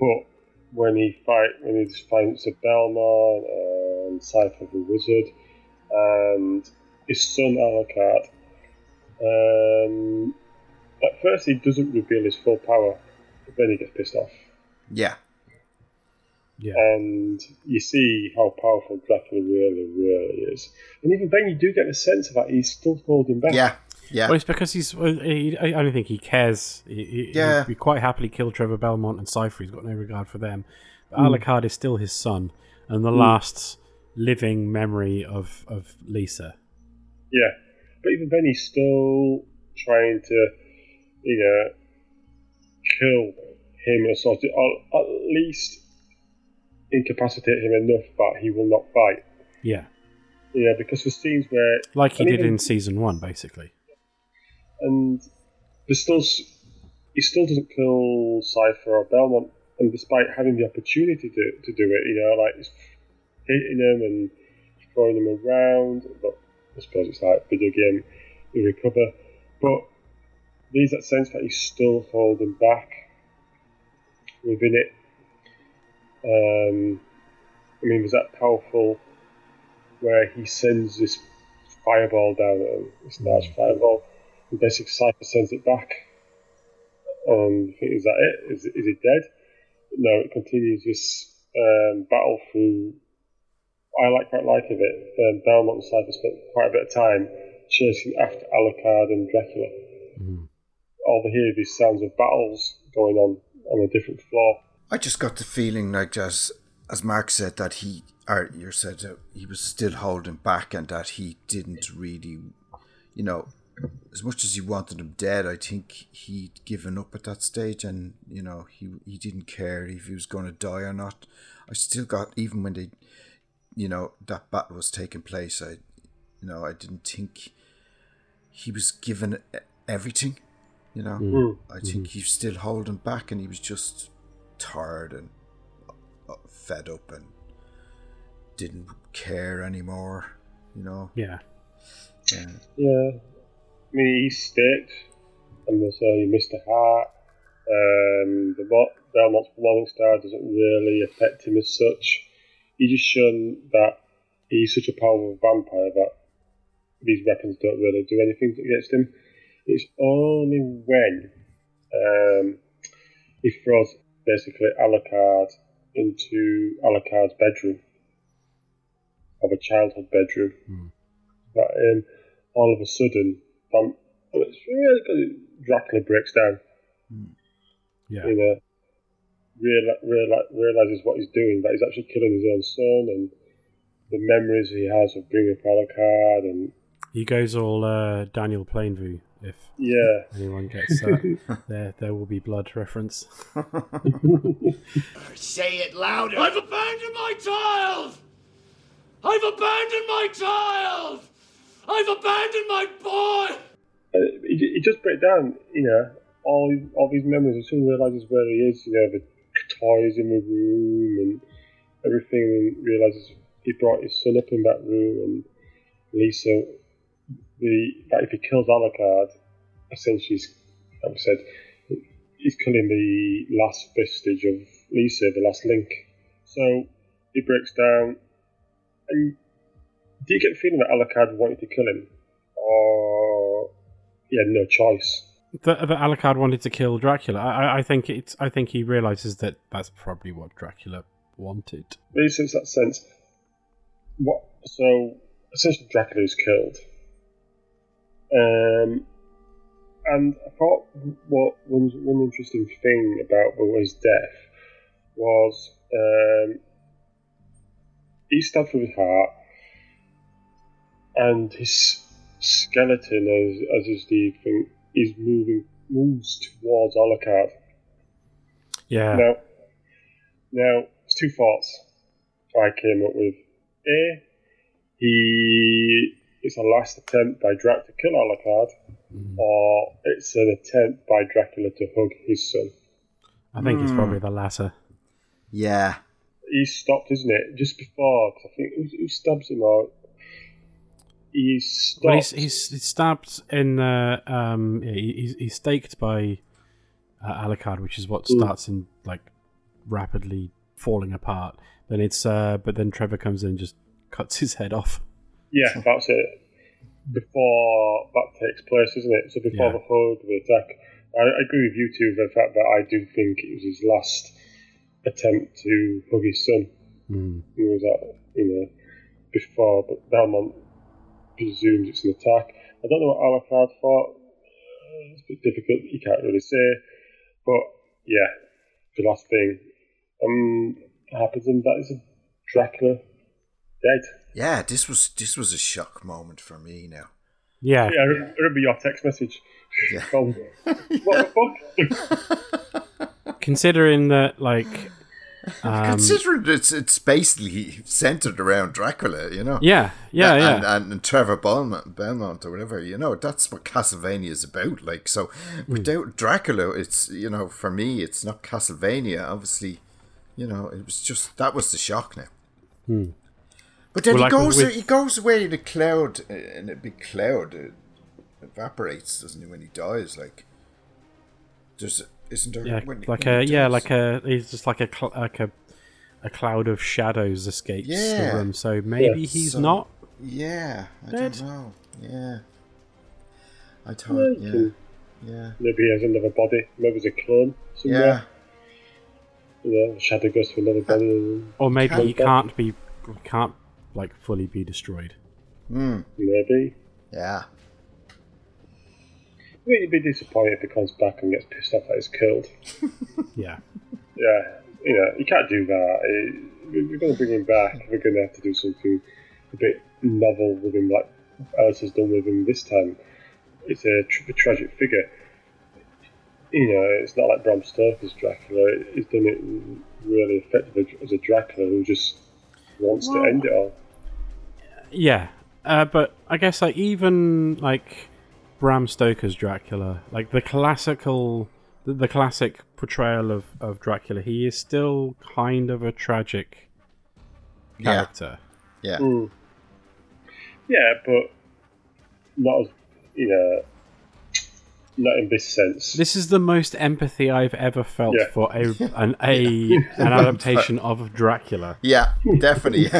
but when he fight, when he finds a Belmont and Sypha the Wizard, and his son Alucard, um, at first he doesn't reveal his full power, but then he gets pissed off Yeah. Yeah. and you see how powerful Dracula really, really is. And even then, you do get the sense of that he's still holding back. Yeah. Yeah. Well, it's because he's. well, He, I don't think he cares. He, he, Yeah. He'd quite happily killed Trevor Belmont and Sypha. He's got no regard for them. But Hmm. Alucard is still his son and the last living memory of, of Lisa. Yeah. But even then, he's still trying to, you know, kill him or sort of, or at least incapacitate him enough that he will not fight. Yeah, Yeah, because the scenes where like he did even- in season one, basically. and there's still he still doesn't kill Sypha or Belmont, and despite having the opportunity to, to do it, you know, like hitting them and throwing them around. But I suppose it's like video game, you recover. But there's that sense that he's still holding back within it. Um, I mean, was that powerful where he sends this fireball down at him, this large fireball, and basically Sypha sends it back. And think, is that it? Is, is it dead? No, it continues this um, battle through. I like quite like of it. Um, Belmont and Sypha spent quite a bit of time chasing after Alucard and Dracula. Mhm. Over here, these sounds of battles going on on a different floor. I just got the feeling like as as Mark said that he or you said that he was still holding back and that he didn't really you know as much as he wanted him dead I think he'd given up at that stage and you know he he didn't care if he was going to die or not I still got even when they you know that battle was taking place I you know I didn't think he was given e- everything you know Mm. I think he was still holding back and he was just tired and uh, fed up and didn't care anymore, you know. Yeah, Yeah. Yeah. I mean, he's staked, and there's uh, Mr. Hart. Um, the Mo- Belmont's Morning Star doesn't really affect him as such. He's just shown that he's such a powerful vampire that these weapons don't really do anything against him. It's only when um, he throws basically Alucard into Alucard's bedroom, of a childhood bedroom, Hmm. that um, all of a sudden, um, it's really good. Dracula breaks down. yeah, You know, real, real, realizes what he's doing, that he's actually killing his own son, and the memories he has of bringing up Alucard, and he goes all uh, Daniel Plainview. If yeah, anyone gets that, there there will be blood reference. Say it louder. I've abandoned my child! I've abandoned my child! I've abandoned my boy! Uh, he, he just breaks down. You know, all all these memories. He soon realizes where he is. You know, the toys in the room and everything, and realizes he brought his son up in that room, and Lisa. The that if he kills Alucard, essentially, like I said, he's killing the last vestige of Lisa, the last link. So he breaks down, and do you get the feeling that Alucard wanted to kill him, or he had no choice? That, that Alucard wanted to kill Dracula. I, I- think it's. I think he realizes that that's probably what Dracula wanted. Really, that sense, what? So essentially, Dracula is killed. Um, and I thought what one one interesting thing about his death was um, he stabbed through his heart, and his skeleton, as as is the thing, is moving moves towards Alucard. Yeah, Now, now, it's two thoughts I came up with. A, he it's a last attempt by Drac to kill Alucard, Mm. or it's an attempt by Dracula to hug his son. I think it's probably the latter. Yeah. He stopped, isn't it? Just before, 'cause I think who, who stabs him out. He stopped. Well, he's, he's he's stabbed in the um yeah, he- he's he's staked by uh, Alucard, which is what Mm. starts in like rapidly falling apart. Then it's uh but then Trevor comes in and just cuts his head off. Yeah, that's it. Before that takes place, isn't it? So before Yeah. the hug, the attack. I, I agree with you too, the fact that I do think it was his last attempt to hug his son. Mm. He was at, you know, before, but Belmont presumes it's an attack. I don't know what Alucard thought. Uh, It's a bit difficult, you can't really say. But, yeah, the last thing um, happens, and that is a Dracula dead. Yeah, this was this was a shock moment for me now. Yeah, Yeah, I re- I remember your text message. Yeah. What the fuck? considering that like Um, Considering it's it's basically centered around Dracula, you know. yeah, yeah, and, yeah. And, and, Trevor Belmont, Belmont or whatever, you know, that's what Castlevania is about. Like, so Hmm. without Dracula, it's you know, for me, it's not Castlevania. Obviously, you know, it was just that was the shock now. But then. Well, he like goes, with- he goes away in a cloud, in a big cloud, it evaporates, doesn't he? When he dies, like, there's isn't there? yeah, when- like when a yeah, like a he's just like a cl- like a a cloud of shadows escapes Yeah. the room. So maybe Yeah, he's so- not. Yeah, I Dead. don't know. Yeah, I thought, yeah, yeah, Maybe he has another body. Maybe it's a clone yeah. somewhere. You know, the shadow goes to another body. And Or maybe Can't he can't be can't like fully be destroyed. Hmm. maybe. Yeah. I mean, you'd be disappointed if he comes back and gets pissed off that he's killed. Yeah. Yeah, you know, you can't do that. It- We're going to bring him back. We're going to have to do something a bit novel with him, like Ellis has done with him this time. It's a, tr- a tragic figure. You know, it's not like Bram Stoker's Dracula. He's done it really effectively as a Dracula who just wants Well- to end it all. Yeah, uh, but I guess like even like Bram Stoker's Dracula, like the classical, the, the classic portrayal of, of Dracula, he is still kind of a tragic character. Yeah. Mm. Yeah, but not as you know, not in this sense. This is the most empathy I've ever felt Yeah. for a an a an adaptation of Dracula. Yeah, definitely.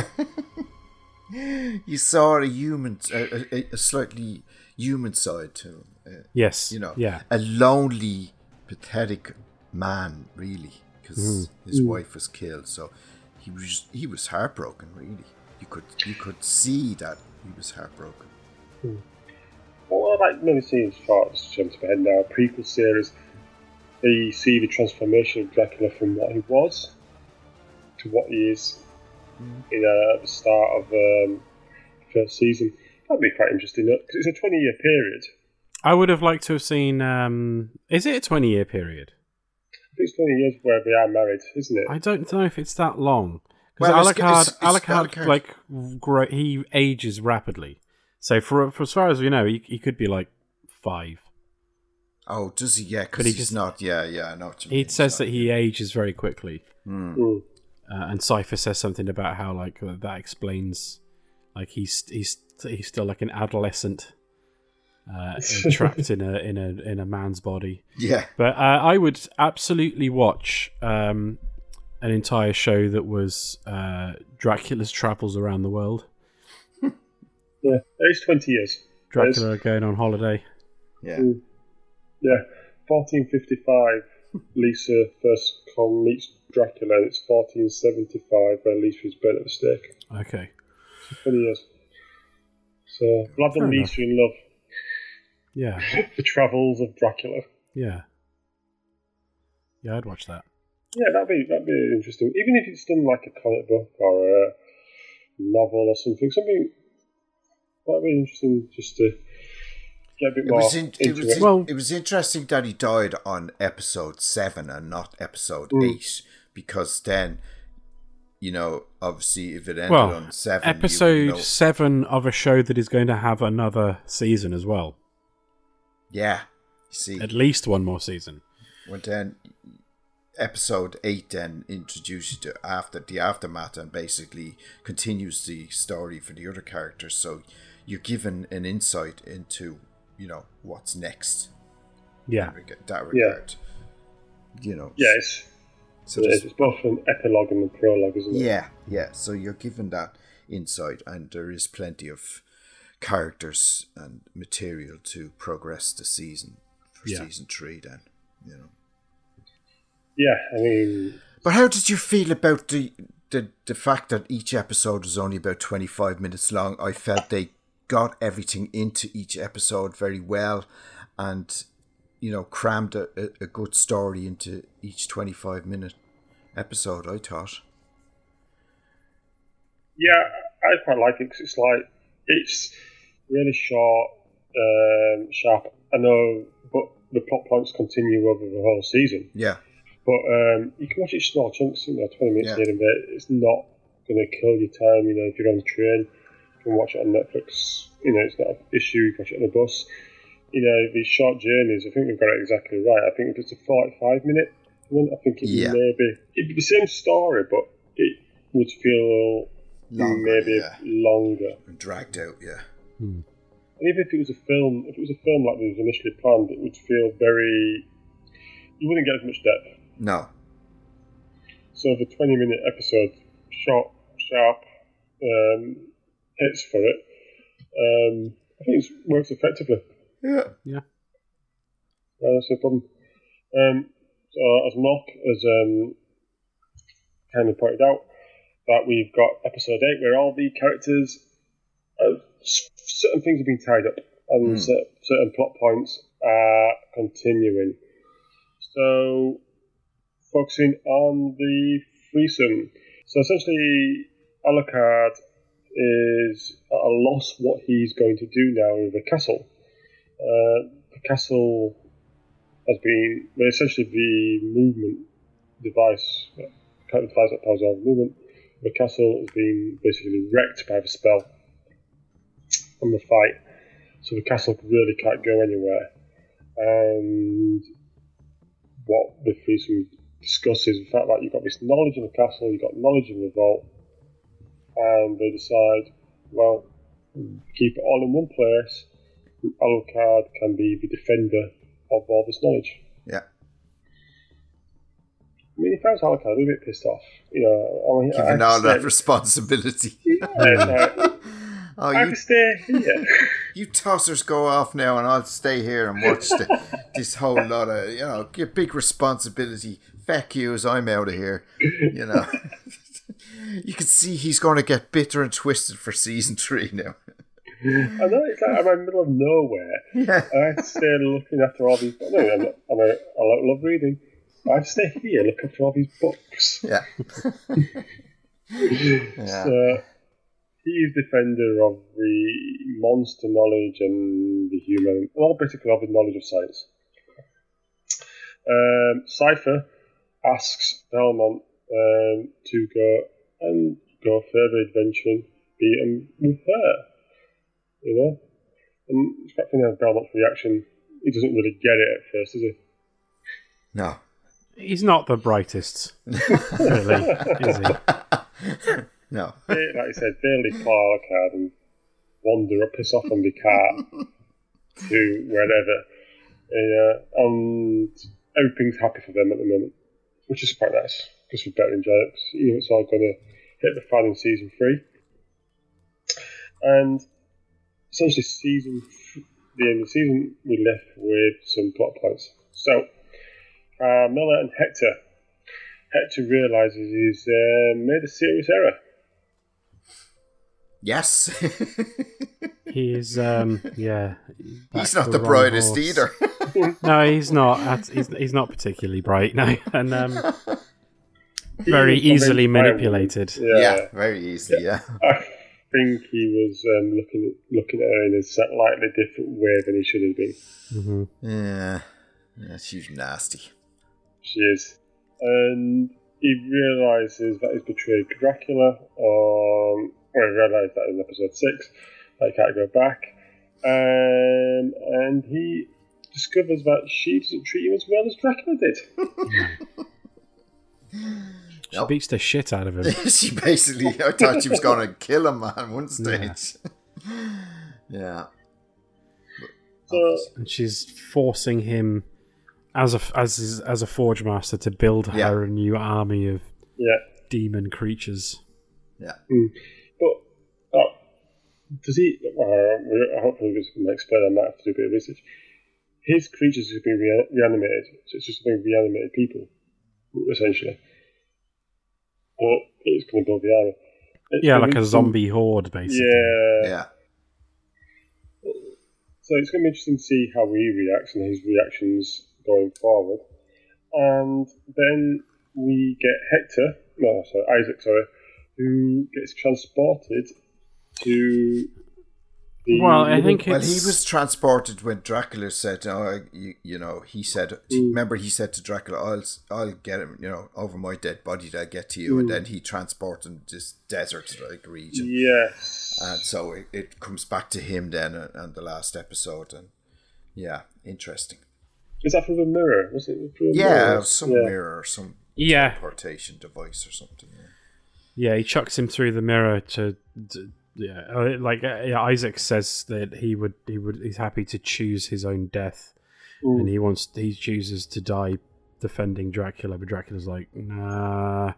you saw a human, a, a, a slightly human side to him. Uh, Yes, you know, yeah, a lonely, pathetic man, really, because mm-hmm. his mm. wife was killed. So he was he was heartbroken. Really, you could you could see that he was heartbroken. Well, what about maybe seeing thoughts jump to my head now? Prequel series. Where you see the transformation of Dracula from what he was to what he is. Mm. You uh, know, at the start of um, first season. That'd be quite interesting because it's a twenty-year period. I would have liked to have seen. Um, is it a twenty year period? I think it's twenty years where they are married, isn't it? I don't know if it's that long. Because Well, Alucard, it's- it's Alucard, Alucard. like, grow, he ages rapidly. So for, for as far as we know, he, he could be like five. Oh, does he? Yeah, because he he's just- not. Yeah, yeah. I know what He mean. says So- that he ages very quickly, Mm. uh, and Sypha says something about how like uh, that explains, like he's he's he's still like an adolescent, uh, trapped in a in a in a man's body. Yeah, But uh, I would absolutely watch um, an entire show that was uh, Dracula's travels around the world. Yeah, it's twenty years. Dracula going on holiday. yeah. Mm. Yeah, fourteen fifty-five. Lisa first con meets Dracula, and it's fourteen seventy-five where Lisa is burnt at the stake. Okay. Twenty years. So Vlad Fair and enough. Lisa in love. Yeah. The travels of Dracula. Yeah. Yeah, I'd watch that. Yeah, that'd be that'd be interesting. Even if it's done like a comic book or a novel or something, something that'd be interesting just to get a bit It more was, in, it, was it. in- Well- it was interesting that he died on episode seven and not episode Mm. eight because then, you know, obviously if it ended Well, on seven, you Episode know- seven of a show that is going to have another season as well. yeah, you see, At least one more season. when then episode eight then introduces you to after the aftermath and basically continues the story for the other characters. So you're given an insight into you know what's next. Yeah. in reg- that Yeah. regard. You know. yeah, it's, So it's both an epilogue and a prologue, isn't it? Yeah, yeah. So you're given that insight, and there is plenty of characters and material to progress the season for Yeah. season three. Then, you know. Yeah, I mean, But how did you feel about the the the fact that each episode was only about twenty five minutes long? I felt they got everything into each episode very well, and you know crammed a, a, good story into each twenty five minute episode. I thought. yeah, I quite like it because it's like it's really short, um, sharp. I know, but the plot points continue over the whole season. Yeah. But um, you can watch it in small chunks, you know, 20 minutes Yeah. here and there. It's not going to kill your time, you know, if you're on the train, you can watch it on Netflix. You know, it's not an issue, you can watch it on the bus. You know, these short journeys, I think we've got it exactly right. I think if it's a 45 minute one, I think it Yeah. would maybe, it'd be the same story, but it would feel Longer, maybe yeah. longer. Dragged out, yeah. And even if it was a film, if it was a film like it was initially planned, it would feel very. You wouldn't get as much depth. No. So the twenty-minute episode, short, sharp, um, hits for it. Um, I think it works effectively. Yeah. Uh, that's no problem. Um, so as Mark has um, kind of pointed out, that we've got episode eight where all the characters, uh, certain things have been tied up and Hmm. cer- certain plot points are continuing. So focusing on the threesome. So essentially, Alucard is at a loss what he's going to do now with the castle. Uh, the castle has been well, essentially the movement device, uh, kind of device that powers all the movement. The castle has been basically wrecked by the spell from the fight, so the castle really can't go anywhere. And what the threesome discusses the fact that you've got this knowledge of the castle, you've got knowledge of the vault, and they decide, well, keep it all in one place. Alucard can be the defender of all this knowledge. Yeah. I mean, if I was Alucard, I'd be a bit pissed off. You know, I mean, I Giving have to all that responsibility. Yeah, like, Oh, I you, stay here. you tossers go off now, and I'll stay here and watch the, this whole lot of, you know, get big responsibility. Feck you as I'm out of here. You know. you can see he's going to get bitter and twisted for season three now. I know it's like I'm in the middle of nowhere. Yeah. I have to stay looking after all these. No, I'm I'm a, I love reading. I stay here, looking after all these books. Yeah. yeah. So he's defender of the monster knowledge and the human, well, basically of the knowledge of science. Um, Sypha asks Belmont um, to go and go further adventuring, be um, with her. You know, and it's quite funny how Belmont's reaction. He doesn't really get it at first, does he? No. He's not the brightest, really, is he? No. Like I said, they leave Paul card and wander up, piss off on the cart to wherever. Yeah, and everything's happy for them at the moment, which is quite nice because we better enjoy it. 'cause, You know, it's all going to hit the fan in season three, and essentially season the end of the season we left with some plot points. So, uh, Miller and Hector. Hector realizes he's uh, made a serious error. Yes. He's um yeah. he's not to the brightest horse. either. No, he's not. He's, he's not particularly bright. No, and um, very easily convinced by a manipulated. yeah. Yeah, very easily, yeah. I think he was um, looking at, looking at her in a slightly different way than he should have been. hmm Yeah. Yeah, she's nasty. She is, and he realizes that he's betrayed Dracula. Um, or he realized that in episode six, that he can't go back, um, and he discovers that she doesn't treat him as well as Dracula did. She Nope. beats the shit out of him. she basically, I thought she was going to kill him at one stage. Yeah. So and she's forcing him as a as his- as a forge master to build Yeah. her a new army of yeah, demon creatures. Yeah. But uh, does he? Uh, we- hopefully, this can explain. I might have to do a bit of research. His creatures have been rea- reanimated, so it's just being reanimated people, essentially. But it's going to build the army. It's Yeah, like a zombie horde, basically. Yeah. Yeah. So it's going to be interesting to see how he reacts and his reactions going forward. And then we get Hector, no, sorry, Isaac, sorry, who gets transported to The Well, I think Well, he was transported when Dracula said, "Oh, you, you know," he said. Mm. Remember, he said to Dracula, "I'll, I'll get him, you know, over my dead body. I'll get to you." And Mm. then he transported him to this desert-like region, Yes. and so it, it comes back to him then, uh, and the last episode, and yeah, interesting. Is that through the mirror? Was it through Yeah, mirror? some Yeah. mirror or some yeah, teleportation device or something. Yeah. yeah. He chucks him through the mirror to, to yeah, like uh, yeah, Isaac says that he would he would he's happy to choose his own death, Mm. and he wants he chooses to die defending Dracula, but Dracula's like, nah.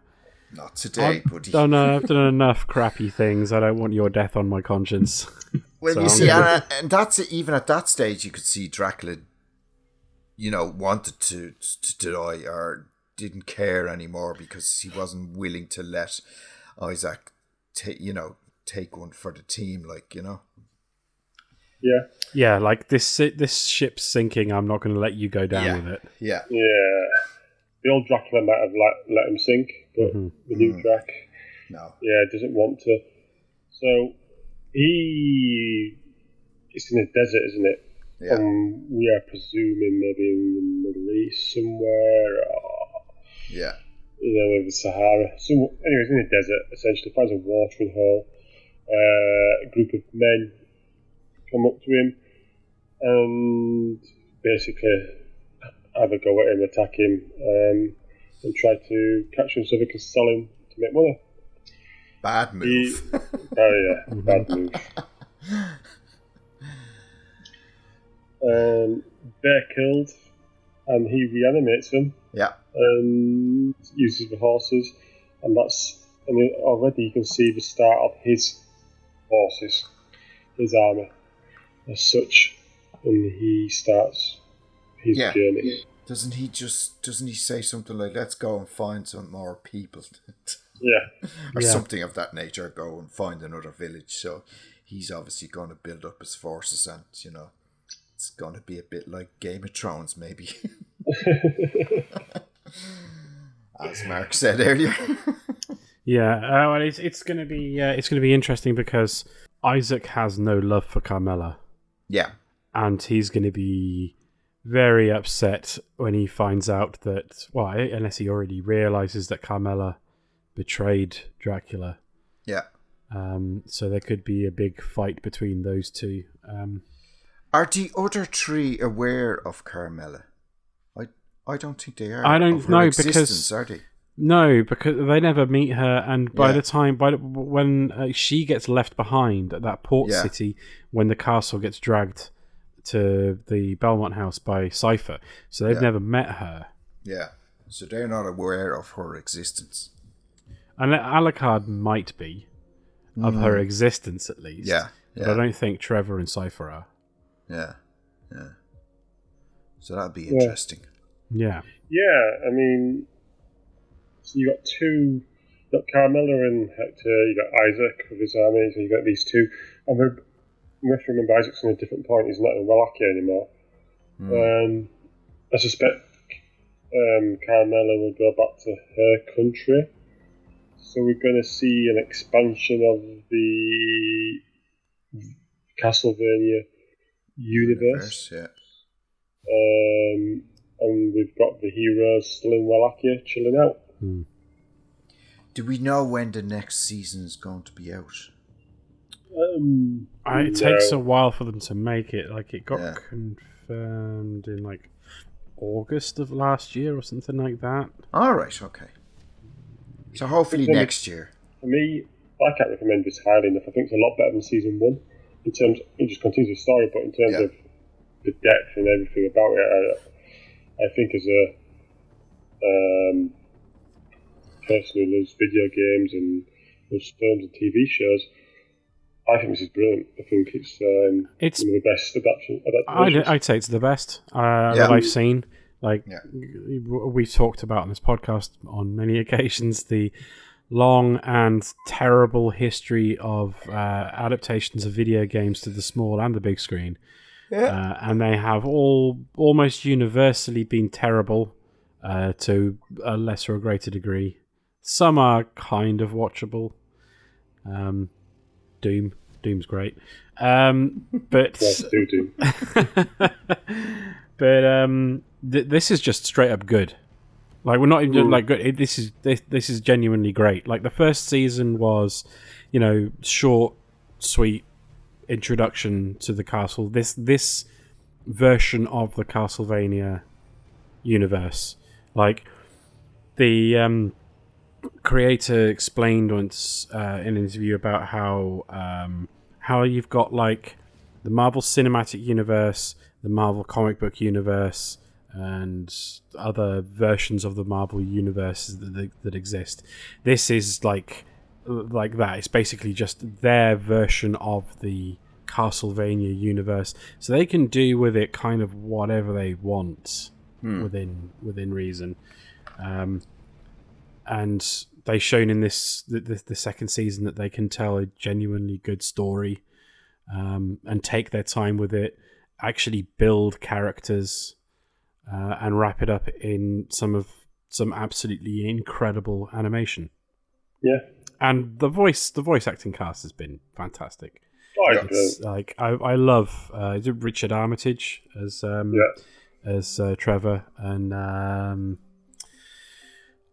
Not today, I've buddy. done, I've done enough crappy things. I don't want your death on my conscience. Well, So you I'm see, gonna- and, and that's it, even at that stage, you could see Dracula, you know, wanted to to die or didn't care anymore because he wasn't willing to let Isaac, take you know, take one for the team, like you know. Yeah. yeah, like this this ship's sinking. I'm not going to let you go down Yeah. with it. Yeah, Yeah. The old Dracula might have let, let him sink, but Mhm. the new Drac, no, yeah, doesn't want to. So he. It's in the desert, isn't it? yeah, Um, we are presuming maybe in the Middle East somewhere, or, yeah, you know, maybe the Sahara. Some, anyways, in the desert, essentially, finds a watering hole. Uh, a group of men come up to him and basically have a go at him, attack him, um, and try to catch him so they can sell him to make money. bad move. Oh yeah, bad move. Um, they're killed, and he reanimates them yeah, and uses the horses, and that's and already you can see the start of his horses, his army, as such, and he starts his Yeah. journey. doesn't he just doesn't he say something like, "Let's go and find some more people," Yeah, or Yeah. something of that nature? Go and find another village. So he's obviously going to build up his forces, and you know, it's going to be a bit like Game of Thrones, maybe. As Mark said earlier. Yeah, uh, well, it's it's going to be uh, it's going to be interesting because Isaac has no love for Carmilla, yeah, and he's going to be very upset when he finds out that well, unless he already realizes that Carmilla betrayed Dracula. yeah. Um, so there could be a big fight between those two. Um, Are the other three aware of Carmilla? I I don't think they are. I don't know, because- are they? No, because they never meet her, and by Yeah. the time by the, when uh, she gets left behind at that port Yeah. city, when the castle gets dragged to the Belmont House by Sypha, so they've Yeah. never met her. Yeah. So they're not aware of her existence. And Alucard might be of her existence at least. Mm. Yeah. but I don't think Trevor and Sypha are. Yeah. Yeah. So that'd be Yeah. interesting. Yeah, yeah. I mean, so you got two. You got Carmilla and Hector. You got Isaac with his army. So you got these two. And we have to remember Isaac's in a different point. He's not in Wallachia anymore. Hmm. Um, I suspect um, Carmilla will go back to her country. So we're going to see an expansion of the Castlevania universe. Yeah. Um, and we've got the heroes still in Wallachia chilling out. Do we know when the next season is going to be out? Um, I, it takes a while for them to make it. Like it got Yeah. confirmed in like August of last year or something like that. All right. Okay. So hopefully Then we- next year. For me, I can't recommend this highly enough. I think it's a lot better than season one in terms. It just continues the story, but in terms Yeah. of the depth and everything about it, I, I think as a um, person who loves video games and loves films and TV shows, I think this is brilliant. I think it's um, It's one of the best adaptation. I'd, adaptations. I'd say it's the best uh, Yeah. that I've seen. Like Yeah. we've talked about on this podcast on many occasions, the long and terrible history of uh, adaptations of video games to the small and the big screen, uh, and they have all almost universally been terrible uh, to a lesser or greater degree. Some are kind of watchable. Um, Doom Doom's great. Um, but Yes, do do. but um, th- this is just straight up good. Like we're not even Mm. like good. It, this is this, this is genuinely great. Like the first season was, you know, short, sweet introduction to the castle. This this version of the Castlevania universe, like the um, creator explained once uh, in an interview about how um, how you've got like the Marvel Cinematic Universe, the Marvel comic book universe, and other versions of the Marvel universe that, that, that exist. This is like like that. It's basically just their version of the Castlevania universe, so they can do with it kind of whatever they want within within reason. Um, and they've shown in this the, the, the second season that they can tell a genuinely good story um, and take their time with it, actually build characters, uh, and wrap it up in some of some absolutely incredible animation. Yeah. And the voice, the voice acting cast has been fantastic. Oh, yeah. It's like I, I love uh, Richard Armitage as um, Yeah. as uh, Trevor and um,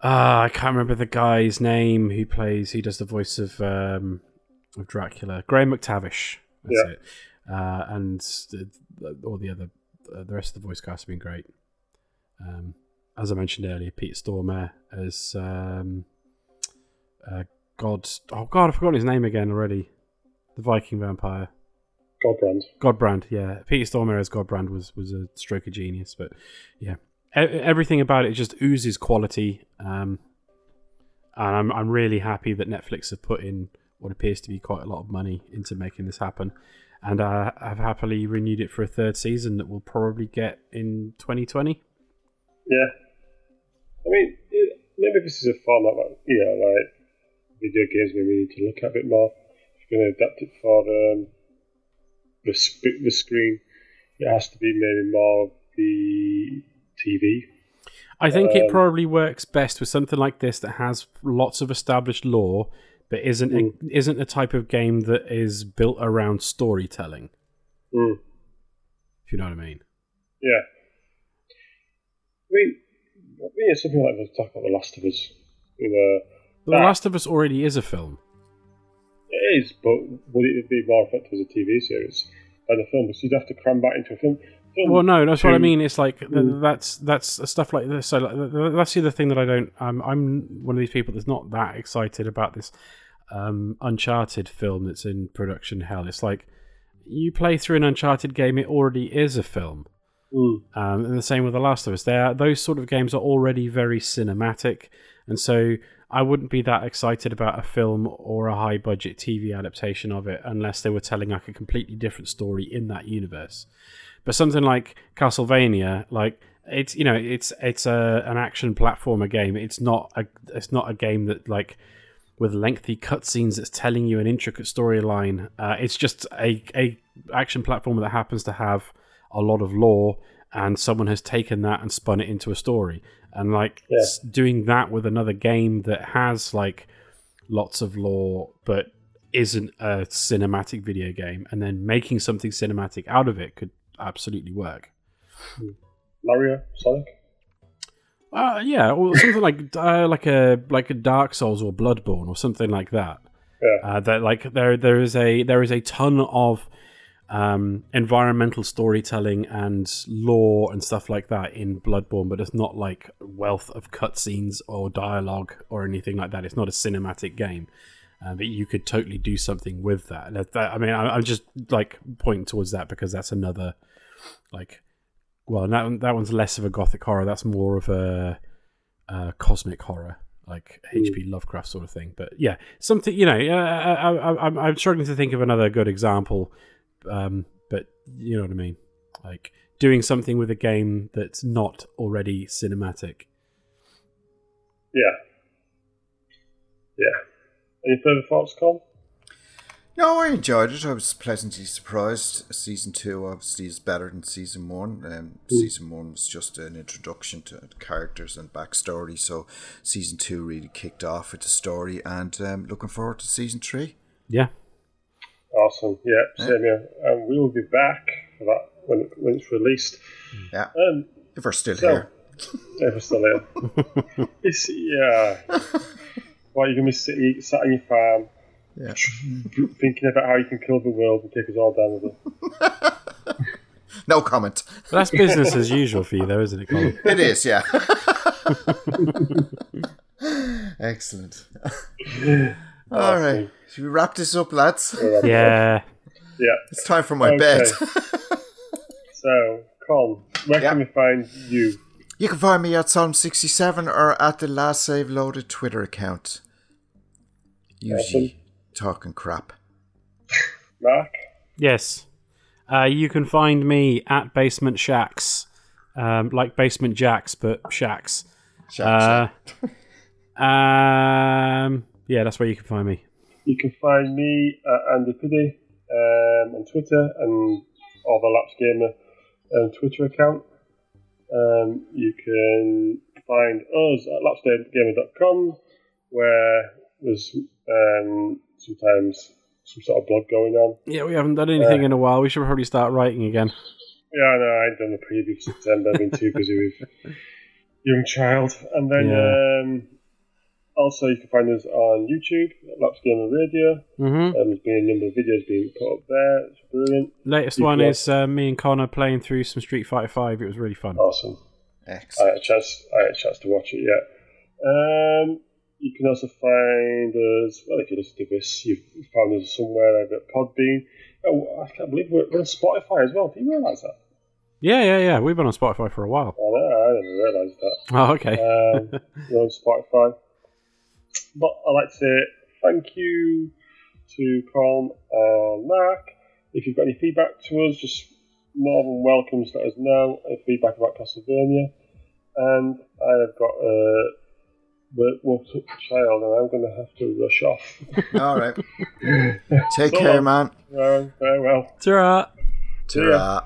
uh, I can't remember the guy's name who plays who does the voice of um, of Dracula. Graham McTavish. That's Yeah. it. Uh, and the, all the other uh, the rest of the voice cast have been great. Um, as I mentioned earlier Pete Stormare as um, uh, God oh God I forgot his name again already. The Viking vampire. Godbrand. Godbrand, yeah. Peter Stormare as Godbrand was was a stroke of genius, but yeah, everything about it just oozes quality. Um, and I'm I'm really happy that Netflix have put in what appears to be quite a lot of money into making this happen, and uh, I've happily renewed it for a third season that we'll probably get in 2020. Yeah. I mean, maybe this is a format that, you know, like video games maybe we need to look at a bit more. If you're going to adapt it for um, the, sp- the screen, it has to be maybe more the TV. I think it Um, probably works best with something like this that has lots of established lore, but isn't a, isn't a type of game that is built around storytelling. Mm. If you know what I mean. Yeah. I mean, I mean, it's something like the talk about The Last of Us. You know, The that- Last of Us already is a film. It is, but would it be more effective as a TV series than a film? Because you'd have to cram that into a film. Film Well, no, that's what I mean. It's like Mm. that's that's stuff like this. So like, th- th- that's the other thing that I don't. Um, I'm one of these people that's not that excited about this um, Uncharted film that's in production hell. It's like you play through an Uncharted game, it already is a film. Mm. Um, and the same with The Last of Us. They are, those sort of games are already very cinematic, and so I wouldn't be that excited about a film or a high budget TV adaptation of it unless they were telling like a completely different story in that universe. But something like Castlevania, like it's you know it's it's a an action platformer game. It's not a it's not a game that like with lengthy cutscenes that's telling you an intricate storyline. Uh, it's just a a action platformer that happens to have a lot of lore, and someone has taken that and spun it into a story. And like Yeah. doing that with another game that has like lots of lore, but isn't a cinematic video game, and then making something cinematic out of it could absolutely work. Mario, Sonic. Uh, yeah, or something like uh, like a like a Dark Souls or Bloodborne or something like that. Yeah. Uh, that like there there is a there is a ton of um, environmental storytelling and lore and stuff like that in Bloodborne, but it's not like wealth of cutscenes or dialogue or anything like that. It's not a cinematic game. Uh, but you could totally do something with that. That- that- I mean, I, I'm just like pointing towards that because that's another like well, that that one's less of a gothic horror. That's more of a, uh cosmic horror, like H.P. Lovecraft sort of thing. But yeah, something you know. I, I, I'm I'm struggling to think of another good example. Um, but you know what I mean, like doing something with a game that's not already cinematic. Yeah. Yeah. Any further thoughts, Colin? No, I enjoyed it. I was pleasantly surprised. Season two obviously is better than season one. Um, Season one was just an introduction to characters and backstory. So season two really kicked off with the story, and um, looking forward to season three. Yeah, Awesome. Yeah, same here. And we will be back for that when, when it's released. Yeah. Um, If we're still So- here. if we're still here. it's, yeah. Why are you going to be sitting, sat on your farm Yeah. thinking about how you can kill the world and take us all down with it? No comment. But that's business as usual for you, though, isn't it, Colin? It is, yeah. Excellent. All right. Should we wrap this up, lads? Yeah. Yeah. It's time for my Okay. bed. So, Con, where can we find you? You can find me at Psalm67 or at the Last Save Loaded Twitter account. Usually talking crap. Mark? Yes. Uh, you can find me at Basement Shacks. Um, like Basement Jaxx, but Shacks. Uh, um, yeah, that's where you can find me. You can find me at Andy Piddy um, on Twitter and all the Lapsed Gamer um, Twitter account. Um, you can find us at lapsedgamer.com where there's um, sometimes some sort of blog going on. Yeah, we haven't done anything in a while. We should probably start writing again. Yeah, I know, I ain't done the preview for September. I've been too busy with young child. And then Yeah. um, also you can find us on YouTube, Lapsed Gamer Radio. hmm Um, there's been a number of videos being put up there. It's brilliant. Latest You one can- is uh, me and Connor playing through some Street Fighter Five. It was really fun. Awesome. I Excellent. had a chance. I had a chance to watch it yet. Um, you can also find us. Well, if you listen to this, you've found us somewhere over at Podbean. Oh, I can't believe we're, we're on Spotify as well. Do you realise that? Yeah, yeah, yeah. We've been on Spotify for a while. I know. I never realised that. Oh, okay. Um, we're on Spotify. But I'd like to say thank you to Colm and Mark. If you've got any feedback to us, just more than welcome to let us know. Any feedback about Castlevania. And I have got a work walked up child and I'm going to have to rush off. All right. Take So care, long. man. Well, farewell. Ta-ra. Ta-ra.